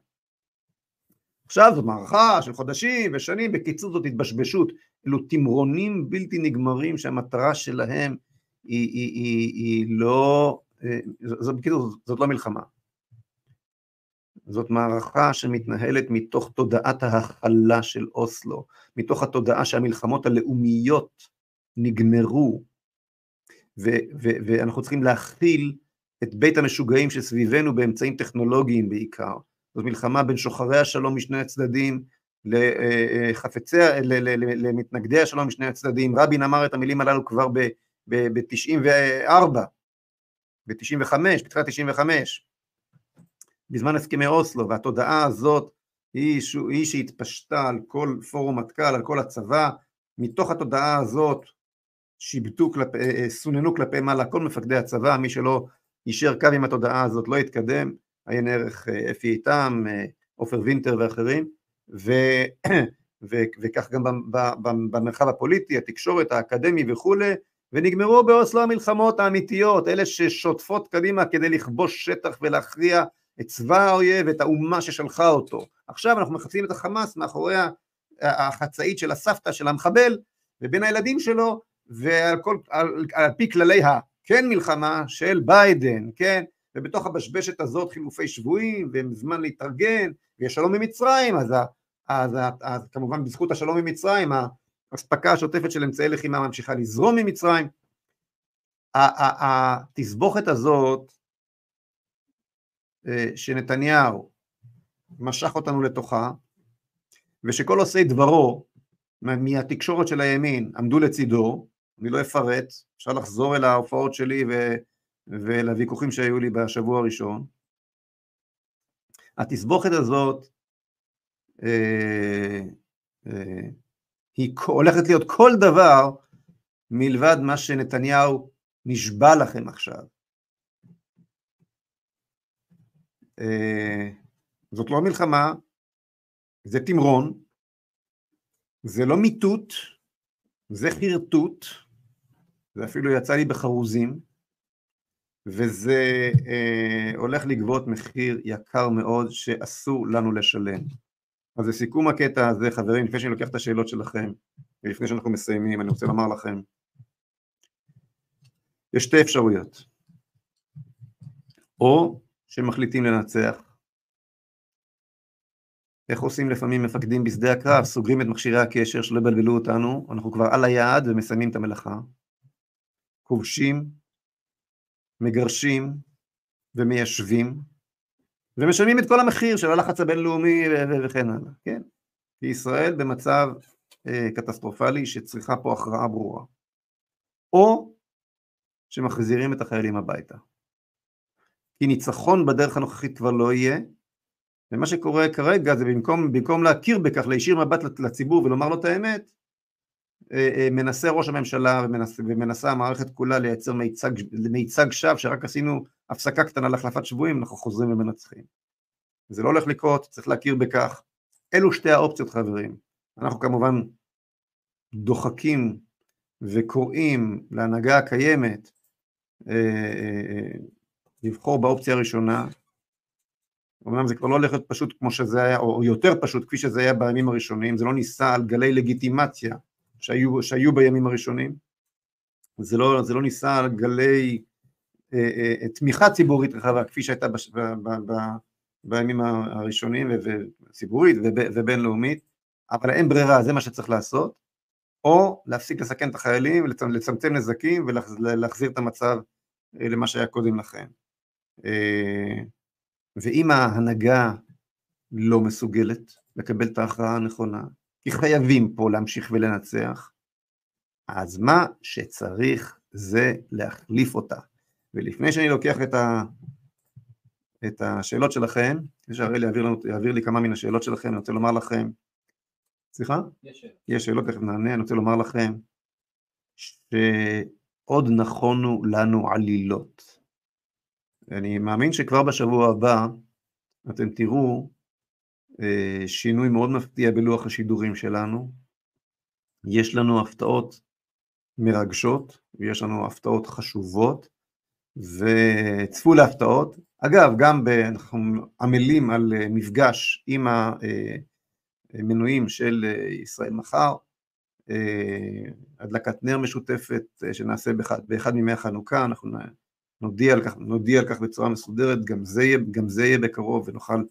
עכשיו זו מערכה של חודשים ושנים, בקיצור זאת התבשבשות, אלו תמרונים בלתי נגמרים שהמטרה שלהם היא, היא, היא, היא לא, אה, זאת, בקיצור זאת לא מלחמה, זאת מערכה שמתנהלת מתוך תודעת ההכלה של אוסלו, מתוך התודעה שהמלחמות הלאומיות נגמרו, ו- ו- ואנחנו צריכים להכיל את בית המשוגעים שסביבנו באמצעים טכנולוגיים בעיקר. זאת מלחמה בין שוחרי השלום משני הצדדים לחפצי, למתנגדי השלום משני הצדדים. רבין אמר את המילים הללו כבר ב-94, ב-95, בתחילת 95, בזמן הסכמי אוסלו, והתודעה הזאת היא, היא שהתפשטה על כל פורום מטכ"ל, על כל הצבא, מתוך התודעה הזאת שיבטו, אה, אה, סוננו כלפי מעלה כל מפקדי הצבא, מי שלא יישר קו עם התודעה הזאת לא יתקדם, עיין ערך אה, אפי איתם, עופר וינטר ואחרים, ו, ו, וכך גם במרחב הפוליטי, התקשורת, האקדמי וכולי, ונגמרו באוסלו המלחמות האמיתיות, אלה ששוטפות קדימה כדי לכבוש שטח ולהכריע את צבא האויב, את האומה ששלחה אותו. עכשיו אנחנו מחפשים את החמאס מאחורי החצאית של הסבתא של המחבל, ובין הילדים שלו ועל כל, על, על פי כללי הכן מלחמה של ביידן, כן, ובתוך הבשבשת הזאת חילופי שבויים וזמן להתארגן ויש שלום עם מצרים, אז, אז, אז, אז כמובן בזכות השלום עם מצרים האספקה השוטפת של אמצעי לחימה ממשיכה לזרום ממצרים. התסבוכת הזאת אה, שנתניהו משך אותנו לתוכה, ושכל עושי דברו מהתקשורת של הימין עמדו לצידו, אני לא אפרט, אפשר לחזור אל ההופעות שלי ו... ולוויכוחים שהיו לי בשבוע הראשון. התסבוכת הזאת אה, אה, היא הולכת להיות כל דבר מלבד מה שנתניהו נשבע לכם עכשיו. אה, זאת לא מלחמה, זה תמרון, זה לא מיטוט, זה חרטוט, זה אפילו יצא לי בחרוזים, וזה אה, הולך לגבות מחיר יקר מאוד שאסור לנו לשלם. אז לסיכום הקטע הזה, חברים, לפני שאני לוקח את השאלות שלכם, ולפני שאנחנו מסיימים, אני רוצה לומר לכם, יש שתי אפשרויות. או שמחליטים לנצח, איך עושים לפעמים מפקדים בשדה הקרב, סוגרים את מכשירי הקשר שלא יבלבלו אותנו, אנחנו כבר על היעד ומסיימים את המלאכה, כובשים, מגרשים ומיישבים, ומשלמים את כל המחיר של הלחץ הבינלאומי וכן הלאה, כן? כי ישראל במצב אה, קטסטרופלי שצריכה פה הכרעה ברורה. או שמחזירים את החיילים הביתה. כי ניצחון בדרך הנוכחית כבר לא יהיה, ומה שקורה כרגע זה במקום, במקום להכיר בכך, להישיר מבט לציבור ולומר לו את האמת, מנסה ראש הממשלה ומנס, ומנסה המערכת כולה לייצר מיצג, מיצג שווא שרק עשינו הפסקה קטנה להחלפת שבויים, אנחנו חוזרים ומנצחים. זה לא הולך לקרות, צריך להכיר בכך. אלו שתי האופציות חברים. אנחנו כמובן דוחקים וקוראים להנהגה הקיימת אה, לבחור באופציה הראשונה, אמנם זה כבר לא הולך להיות פשוט כמו שזה היה, או יותר פשוט כפי שזה היה בימים הראשונים, זה לא ניסה על גלי לגיטימציה שהיו, שהיו בימים הראשונים, זה לא, זה לא ניסה על גלי אה, אה, תמיכה ציבורית רחבה כפי שהייתה בש, ב, ב, ב, בימים הראשונים, ציבורית ובינלאומית, אבל אין ברירה, זה מה שצריך לעשות, או להפסיק לסכן את החיילים, לצמצם נזקים ולהחזיר את המצב אה, למה שהיה קודם לכן. אה, ואם ההנהגה לא מסוגלת לקבל את ההכרעה הנכונה, כי חייבים פה להמשיך ולנצח, אז מה שצריך זה להחליף אותה. ולפני שאני לוקח את, ה, את השאלות שלכם, יש שהראל יעביר, לנו, יעביר לי כמה מן השאלות שלכם, אני רוצה לומר לכם, סליחה? יש שאלות. יש שאלות, תכף נענה, אני רוצה לומר לכם שעוד נכונו לנו עלילות. אני מאמין שכבר בשבוע הבא אתם תראו שינוי מאוד מפתיע בלוח השידורים שלנו. יש לנו הפתעות מרגשות, ויש לנו הפתעות חשובות, וצפו להפתעות. אגב, גם ב, אנחנו עמלים על אה, מפגש עם המנויים של אה, ישראל מחר, הדלקת נר משותפת שנעשה באחד, באחד מימי החנוכה, אנחנו נודיע על כך, נודיע על כך בצורה מסודרת, גם זה, יהיה, גם זה יהיה בקרוב ונוכל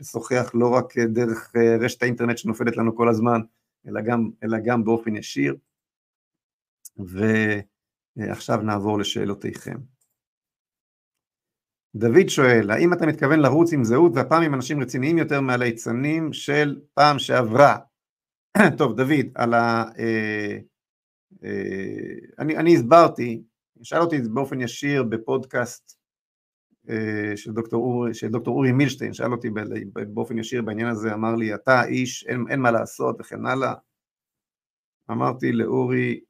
לשוחח לא רק דרך רשת האינטרנט שנופלת לנו כל הזמן, אלא גם, אלא גם באופן ישיר. ועכשיו נעבור לשאלותיכם. דוד שואל, האם אתה מתכוון לרוץ עם זהות והפעם עם אנשים רציניים יותר מהליצנים של פעם שעברה? טוב, דוד, על ה... אה, אה, אני, אני הסברתי, שאל אותי באופן ישיר בפודקאסט אה, של דוקטור, אורי, של דוקטור אורי מילשטיין, שאל אותי באופן ישיר בעניין הזה, אמר לי, אתה איש, אין, אין מה לעשות וכן הלאה. אמרתי לאורי,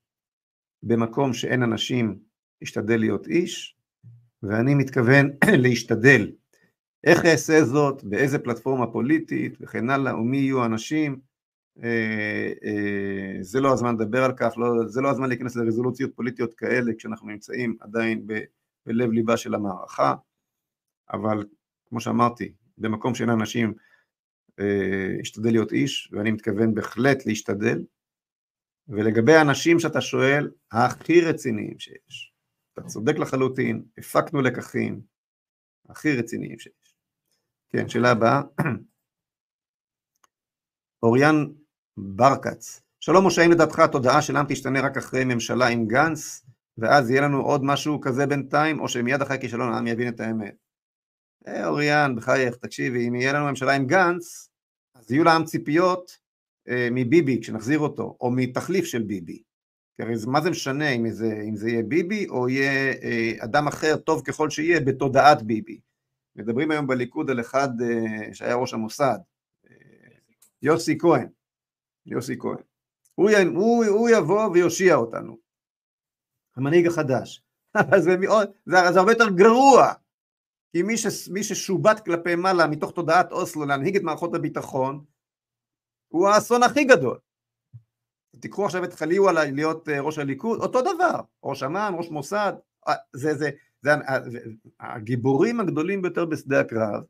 במקום שאין אנשים, השתדל להיות איש, ואני מתכוון להשתדל. איך אעשה זאת, באיזה פלטפורמה פוליטית וכן הלאה, ומי יהיו האנשים, אה, אה, זה לא הזמן לדבר על כך, לא, זה לא הזמן להיכנס לרזולוציות פוליטיות כאלה כשאנחנו נמצאים עדיין ב, בלב ליבה של המערכה, אבל כמו שאמרתי, במקום שאין אנשים, אה, אשתדל להיות איש, ואני מתכוון בהחלט להשתדל, ולגבי האנשים שאתה שואל, הכי רציניים שיש. אתה צודק לחלוטין, הפקנו לקחים, הכי רציניים שיש. כן, שאלה הבאה. אוריאן ברקץ, שלום משה, האם לדעתך התודעה של העם תשתנה רק אחרי ממשלה עם גנץ, ואז יהיה לנו עוד משהו כזה בינתיים, או שמיד אחרי הכישלון העם יבין את האמת? אה, אוריאן, בחייך, תקשיבי, אם יהיה לנו ממשלה עם גנץ, אז יהיו לעם ציפיות אה, מביבי כשנחזיר אותו, או מתחליף של ביבי. כי הרי מה זה משנה אם זה, אם זה יהיה ביבי, או יהיה אה, אדם אחר, טוב ככל שיהיה, בתודעת ביבי. מדברים היום בליכוד על אחד אה, שהיה ראש המוסד, אה, יוסי כהן, יוסי כהן. הוא, י- הוא, הוא יבוא ויושיע אותנו, המנהיג החדש. זה, זה, זה הרבה יותר גרוע, כי מי, ש, מי ששובט כלפי מעלה מתוך תודעת אוסלו להנהיג את מערכות הביטחון, הוא האסון הכי גדול. תיקחו עכשיו את חליוה להיות אה, ראש הליכוד, אותו דבר, ראש אמ"ן, ראש מוסד, אה, זה, זה, זה, זה, הגיבורים הגדולים ביותר בשדה הקרב,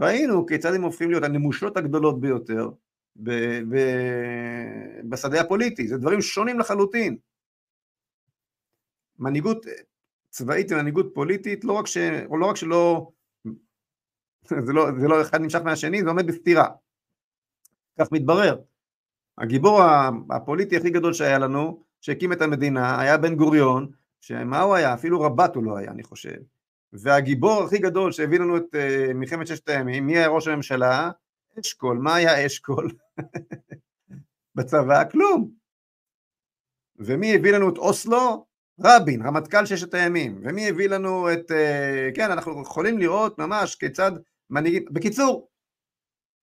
ראינו כיצד הם הופכים להיות הנמושות הגדולות ביותר ב, ב, בשדה הפוליטי, זה דברים שונים לחלוטין. מנהיגות צבאית ומנהיגות פוליטית, לא רק, ש, לא, רק שלא, זה לא, זה לא אחד נמשך מהשני, זה עומד בסתירה. כך מתברר. הגיבור הפוליטי הכי גדול שהיה לנו, שהקים את המדינה, היה בן גוריון, שמה הוא היה? אפילו רב"ט הוא לא היה, אני חושב. והגיבור הכי גדול שהביא לנו את uh, מלחמת ששת הימים, מי היה ראש הממשלה? אשכול. מה היה אשכול? בצבא? כלום. ומי הביא לנו את אוסלו? רבין, רמטכ"ל ששת הימים. ומי הביא לנו את... Uh, כן, אנחנו יכולים לראות ממש כיצד מנהיגים... בקיצור,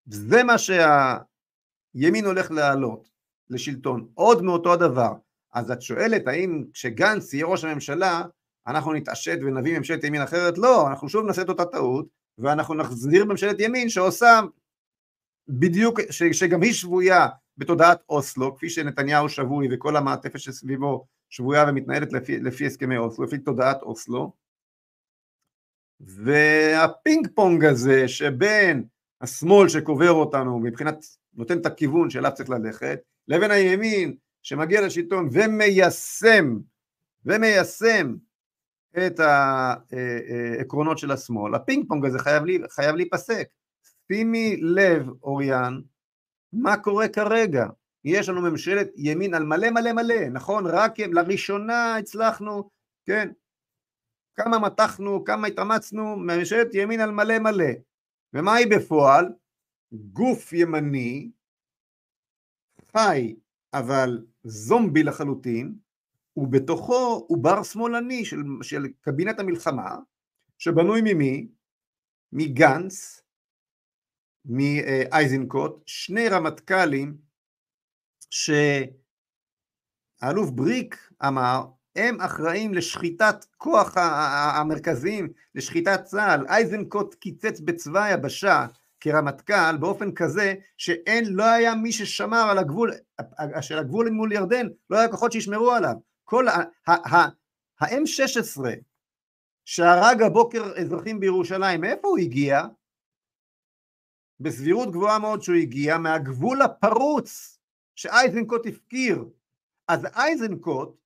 זה מה שהימין הולך להעלות לשלטון. עוד מאותו הדבר. אז את שואלת האם כשגנץ יהיה ראש הממשלה אנחנו נתעשת ונביא ממשלת ימין אחרת? לא, אנחנו שוב נעשה את אותה טעות ואנחנו נחזיר ממשלת ימין שעושה בדיוק, ש, שגם היא שבויה בתודעת אוסלו, כפי שנתניהו שבוי וכל המעטפת שסביבו שבויה ומתנהלת לפי, לפי הסכמי אוסלו, לפי תודעת אוסלו. והפינג פונג הזה שבין השמאל שקובר אותנו מבחינת, נותן את הכיוון שאליו צריך ללכת, לבין הימין שמגיע לשלטון ומיישם, ומיישם את העקרונות של השמאל, הפינג פונג הזה חייב, לי, חייב להיפסק. שימי לב, אוריאן, מה קורה כרגע? יש לנו ממשלת ימין על מלא מלא מלא, נכון? רק לראשונה הצלחנו, כן? כמה מתחנו, כמה התאמצנו, ממשלת ימין על מלא מלא. ומה היא בפועל? גוף ימני, חי אבל זומבי לחלוטין, ובתוכו עובר שמאלני של, של קבינט המלחמה, שבנוי ממי? מגנץ, מאייזנקוט, שני רמטכ"לים שהאלוף בריק אמר, הם אחראים לשחיטת כוח המרכזיים, לשחיטת צה"ל, אייזנקוט קיצץ בצבא היבשה כרמטכ"ל באופן כזה שאין, לא היה מי ששמר על הגבול, של הגבול מול ירדן, לא היה כוחות שישמרו עליו. כל ה-M16 שהרג הבוקר אזרחים בירושלים, מאיפה הוא הגיע? בסבירות גבוהה מאוד שהוא הגיע מהגבול הפרוץ שאייזנקוט הפקיר. אז אייזנקוט,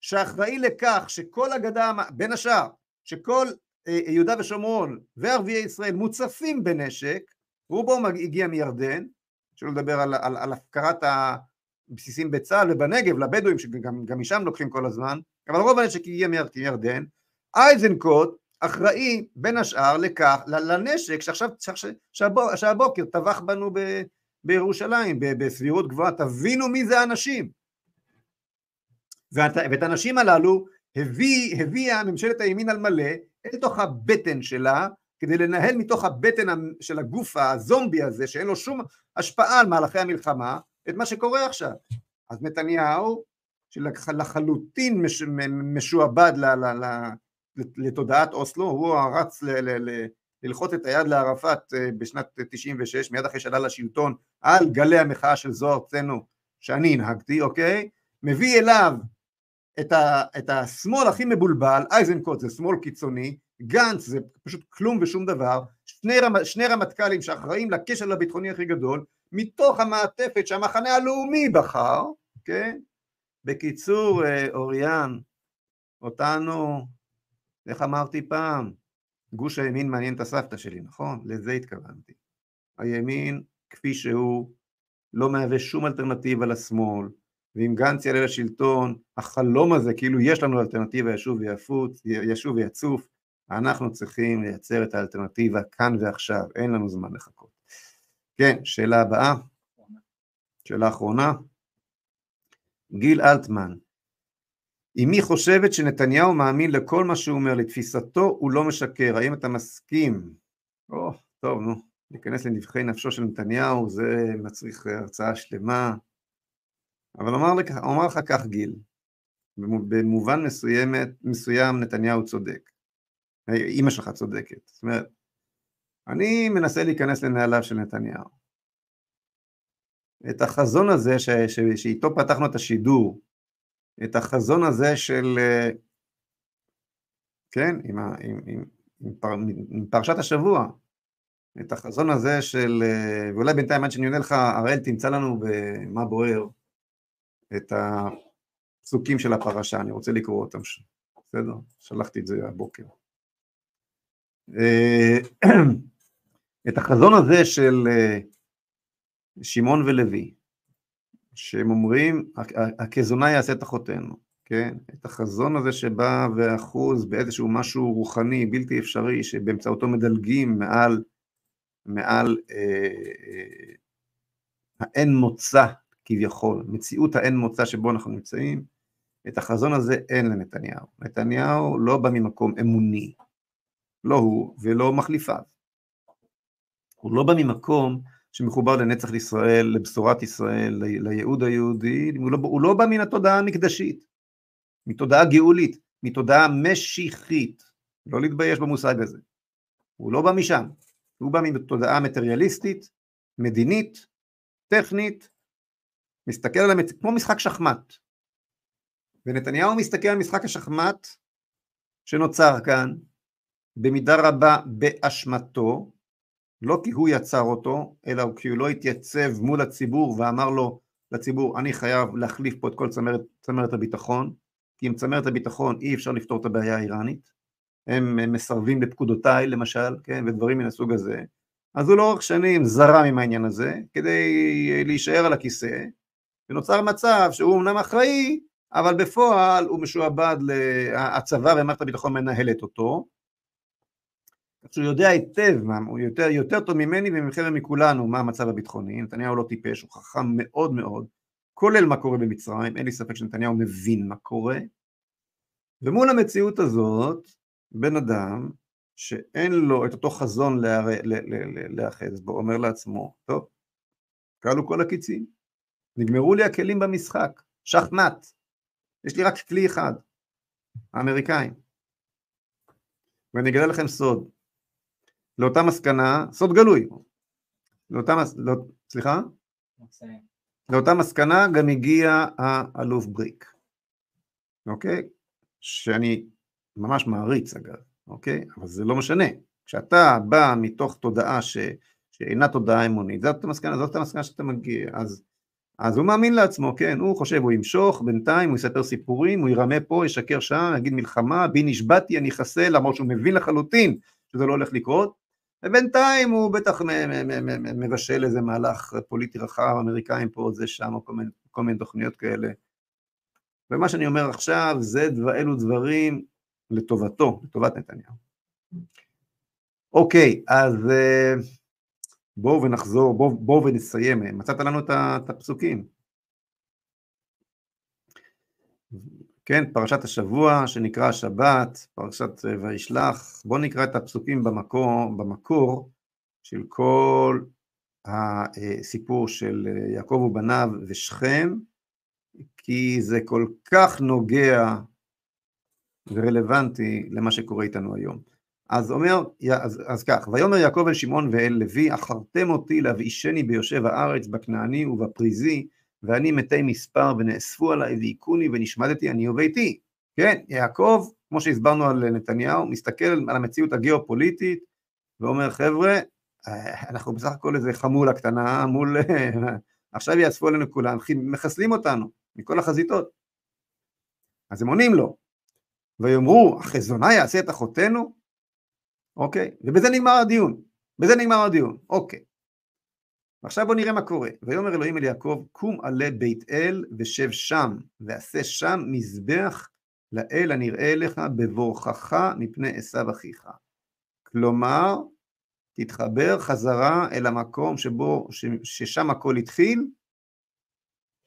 שאחראי לכך שכל הגדה, בין השאר, שכל יהודה ושומרון וערביי ישראל מוצפים בנשק, רובו הגיע מירדן, שלא לדבר על, על, על הפקרת הבסיסים בצה"ל ובנגב לבדואים שגם משם לוקחים כל הזמן, אבל רוב הנשק הגיע מירדן, אייזנקוט אחראי בין השאר לכך, לנשק שעכשיו, שהבוקר, שהבוקר טבח בנו ב, בירושלים בסבירות גבוהה, תבינו מי זה האנשים. ואת, ואת האנשים הללו הביא, הביאה ממשלת הימין על מלא אל תוך הבטן שלה, כדי לנהל מתוך הבטן של הגוף הזומבי הזה, שאין לו שום השפעה על מהלכי המלחמה, את מה שקורה עכשיו. אז נתניהו, שלחלוטין מש, משועבד ל, ל, ל, לתודעת אוסלו, הוא רץ ל, ל, ל, ללחוץ את היד לערפאת בשנת 96, מיד אחרי שעלה לשלטון, על גלי המחאה של זוהר צנו, שאני הנהגתי, אוקיי? מביא אליו את, ה, את השמאל הכי מבולבל, אייזנקוט זה שמאל קיצוני, גנץ זה פשוט כלום ושום דבר, שני, רמ, שני רמטכ"לים שאחראים לקשר הביטחוני הכי גדול, מתוך המעטפת שהמחנה הלאומי בחר, כן? בקיצור, אוריאן, אותנו, איך אמרתי פעם, גוש הימין מעניין את הסבתא שלי, נכון? לזה התכוונתי. הימין כפי שהוא לא מהווה שום אלטרנטיבה לשמאל, ואם גנץ יעלה לשלטון, החלום הזה, כאילו יש לנו אלטרנטיבה ישוב ויפוץ, ישוב ויצוף, אנחנו צריכים לייצר את האלטרנטיבה כאן ועכשיו, אין לנו זמן לחכות. כן, שאלה הבאה, שאלה אחרונה. גיל אלטמן, אמי חושבת שנתניהו מאמין לכל מה שהוא אומר, לתפיסתו הוא לא משקר, האם אתה מסכים? או, טוב, נו, להיכנס לנבחי נפשו של נתניהו, זה מצריך הרצאה שלמה, אבל אומר לך, אומר לך כך גיל, במובן מסוימת, מסוים נתניהו צודק, אימא שלך צודקת, זאת אומרת, אני מנסה להיכנס לנעליו של נתניהו. את החזון הזה ש, ש, שאיתו פתחנו את השידור, את החזון הזה של, כן, עם, ה, עם, עם, עם, פר, עם פרשת השבוע, את החזון הזה של, ואולי בינתיים עד שאני עונה לך, הראל תמצא לנו במה בוער, את הפסוקים של הפרשה, אני רוצה לקרוא אותם בסדר? שלחתי את זה הבוקר. אה, את החזון הזה של אה, שמעון ולוי, שהם אומרים, הכזונה יעשה את אחותינו, כן? את החזון הזה שבא ואחוז באיזשהו משהו רוחני, בלתי אפשרי, שבאמצעותו מדלגים מעל, מעל אה, אה, האין מוצא כביכול, מציאות האין מוצא שבו אנחנו נמצאים, את החזון הזה אין לנתניהו. נתניהו לא בא ממקום אמוני, לא הוא ולא מחליפיו. הוא לא בא ממקום שמחובר לנצח ישראל, לבשורת ישראל, לייעוד היהודי, הוא לא, הוא לא בא מן התודעה המקדשית, מתודעה גאולית, מתודעה משיחית, לא להתבייש במושג הזה. הוא לא בא משם, הוא בא מתודעה מטריאליסטית, מדינית, טכנית, מסתכל על המצ... כמו משחק שחמט. ונתניהו מסתכל על משחק השחמט שנוצר כאן, במידה רבה באשמתו, לא כי הוא יצר אותו, אלא כי הוא לא התייצב מול הציבור ואמר לו לציבור, אני חייב להחליף פה את כל צמרת, צמרת הביטחון, כי עם צמרת הביטחון אי אפשר לפתור את הבעיה האיראנית, הם, הם מסרבים לפקודותיי למשל, כן, ודברים מן הסוג הזה, אז הוא לאורך שנים זרם עם העניין הזה, כדי להישאר על הכיסא, ונוצר מצב שהוא אמנם אחראי, אבל בפועל הוא משועבד, הצבא ומערכת הביטחון מנהלת אותו, כך שהוא יודע היטב, הוא יותר, יותר טוב ממני וממכם ומכולנו מה המצב הביטחוני, נתניהו לא טיפש, הוא חכם מאוד מאוד, כולל מה קורה במצרים, אין לי ספק שנתניהו מבין מה קורה, ומול המציאות הזאת, בן אדם שאין לו את אותו חזון להאחז בו, אומר לעצמו, טוב, כלו כל הקיצים, נגמרו לי הכלים במשחק, שחמט, יש לי רק כלי אחד, האמריקאים. ואני אגלה לכם סוד, לאותה מסקנה, סוד גלוי, לאותה, לא, סליחה? לאותה מסקנה גם הגיע האלוף בריק, אוקיי? שאני ממש מעריץ אגב, אוקיי? אבל זה לא משנה. כשאתה בא מתוך תודעה ש, שאינה תודעה אמונית, זאת המסקנה, זאת המסקנה שאתה מגיע, אז אז הוא מאמין לעצמו, כן, הוא חושב, הוא ימשוך, בינתיים הוא יספר סיפורים, הוא ירמה פה, ישקר שם, יגיד מלחמה, בי נשבעתי, אני אחסל, למרות שהוא מבין לחלוטין שזה לא הולך לקרות, ובינתיים הוא בטח מבשל איזה מהלך פוליטי רחב, אמריקאים פה, זה שם, כל מיני, כל מיני תוכניות כאלה. ומה שאני אומר עכשיו, זה דבר, אלו דברים לטובתו, לטובת נתניהו. אוקיי, אז... Uh, בואו ונחזור, בואו בוא ונסיים, מצאת לנו את הפסוקים. כן, פרשת השבוע שנקרא השבת, פרשת וישלח, בואו נקרא את הפסוקים במקור, במקור של כל הסיפור של יעקב ובניו ושכם, כי זה כל כך נוגע ורלוונטי למה שקורה איתנו היום. אז אומר, אז, אז כך, ויאמר יעקב אל שמעון ואל לוי, אחרתם אותי להבאישני ביושב הארץ, בכנעני ובפריזי, ואני מתי מספר, ונאספו עליי והיכוני, ונשמדתי אני וביתי. כן, יעקב, כמו שהסברנו על נתניהו, מסתכל על המציאות הגיאופוליטית, ואומר, חבר'ה, אנחנו בסך הכל איזה חמולה קטנה מול... עכשיו יאספו עלינו כולם, מחסלים אותנו מכל החזיתות. אז הם עונים לו, ויאמרו, החזונה יעשה את אחותינו? אוקיי? ובזה נגמר הדיון. בזה נגמר הדיון, אוקיי. ועכשיו בואו נראה מה קורה. ויאמר אלוהים אל יעקב, קום עלה בית אל ושב שם, ועשה שם מזבח לאל הנראה לך בבורכך מפני עשיו אחיך. כלומר, תתחבר חזרה אל המקום שבו, ש, ששם הכל התחיל,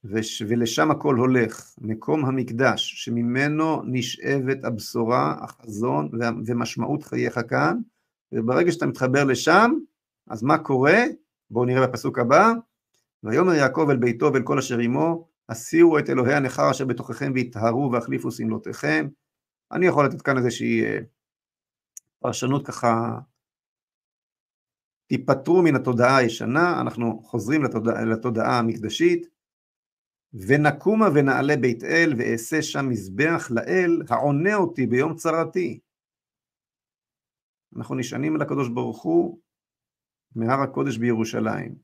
וש, ולשם הכל הולך, מקום המקדש, שממנו נשאבת הבשורה, החזון ומשמעות חייך כאן, וברגע שאתה מתחבר לשם, אז מה קורה? בואו נראה בפסוק הבא, ויאמר יעקב אל ביתו ואל כל אשר עמו, הסירו את אלוהי הנכר אשר בתוככם ויטהרו והחליפו שמלותיכם. אני יכול לתת כאן איזושהי אה, פרשנות ככה, תיפטרו מן התודעה הישנה, אנחנו חוזרים לתודעה, לתודעה המקדשית, ונקומה ונעלה בית אל ואעשה שם מזבח לאל העונה אותי ביום צרתי. אנחנו נשענים על הקדוש ברוך הוא מהר הקודש בירושלים.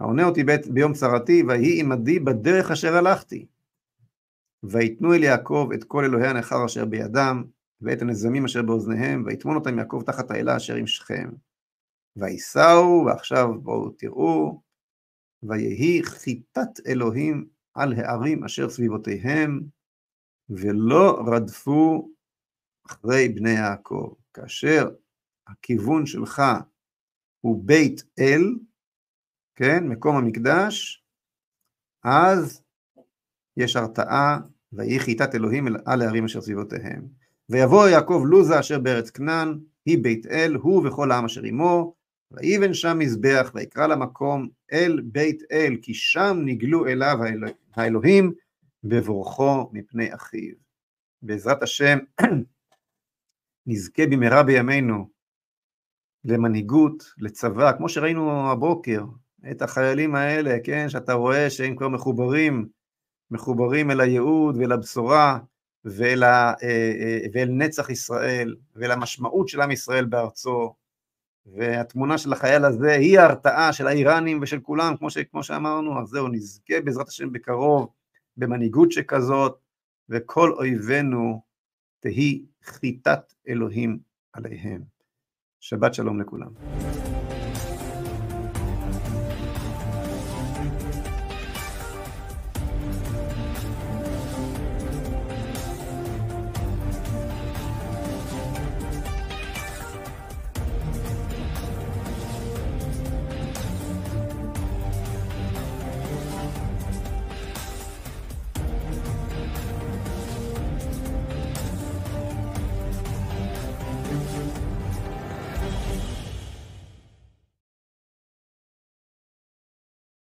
העונה אותי בית, ביום צרתי, ויהי עמדי בדרך אשר הלכתי. ויתנו אל יעקב את כל אלוהי הנכר אשר בידם, ואת הנזמים אשר באוזניהם, ויטמון אותם יעקב תחת האלה אשר עם שכם. וייסעו, ועכשיו בואו תראו, ויהי חיטת אלוהים על הערים אשר סביבותיהם, ולא רדפו אחרי בני יעקב. כאשר הכיוון שלך הוא בית אל, כן, מקום המקדש, אז יש הרתעה, ויהי חיטת אלוהים על הערים אשר סביבותיהם. ויבוא יעקב לוזה אשר בארץ כנען, היא בית אל, הוא וכל העם אשר עמו, ויבן שם מזבח, ויקרא למקום אל בית אל, כי שם נגלו אליו האלוהים בבורכו מפני אחיו. בעזרת השם, נזכה במהרה בימינו למנהיגות, לצבא, כמו שראינו הבוקר, את החיילים האלה, כן, שאתה רואה שהם כבר מחוברים, מחוברים אל הייעוד ואל הבשורה ואל, ה, אה, אה, ואל נצח ישראל ואל המשמעות של עם ישראל בארצו, והתמונה של החייל הזה היא ההרתעה של האיראנים ושל כולם, כמו, ש, כמו שאמרנו, אז זהו, נזכה בעזרת השם בקרוב במנהיגות שכזאת, וכל אויבינו תהי חיטת אלוהים עליהם. שבת שלום לכולם.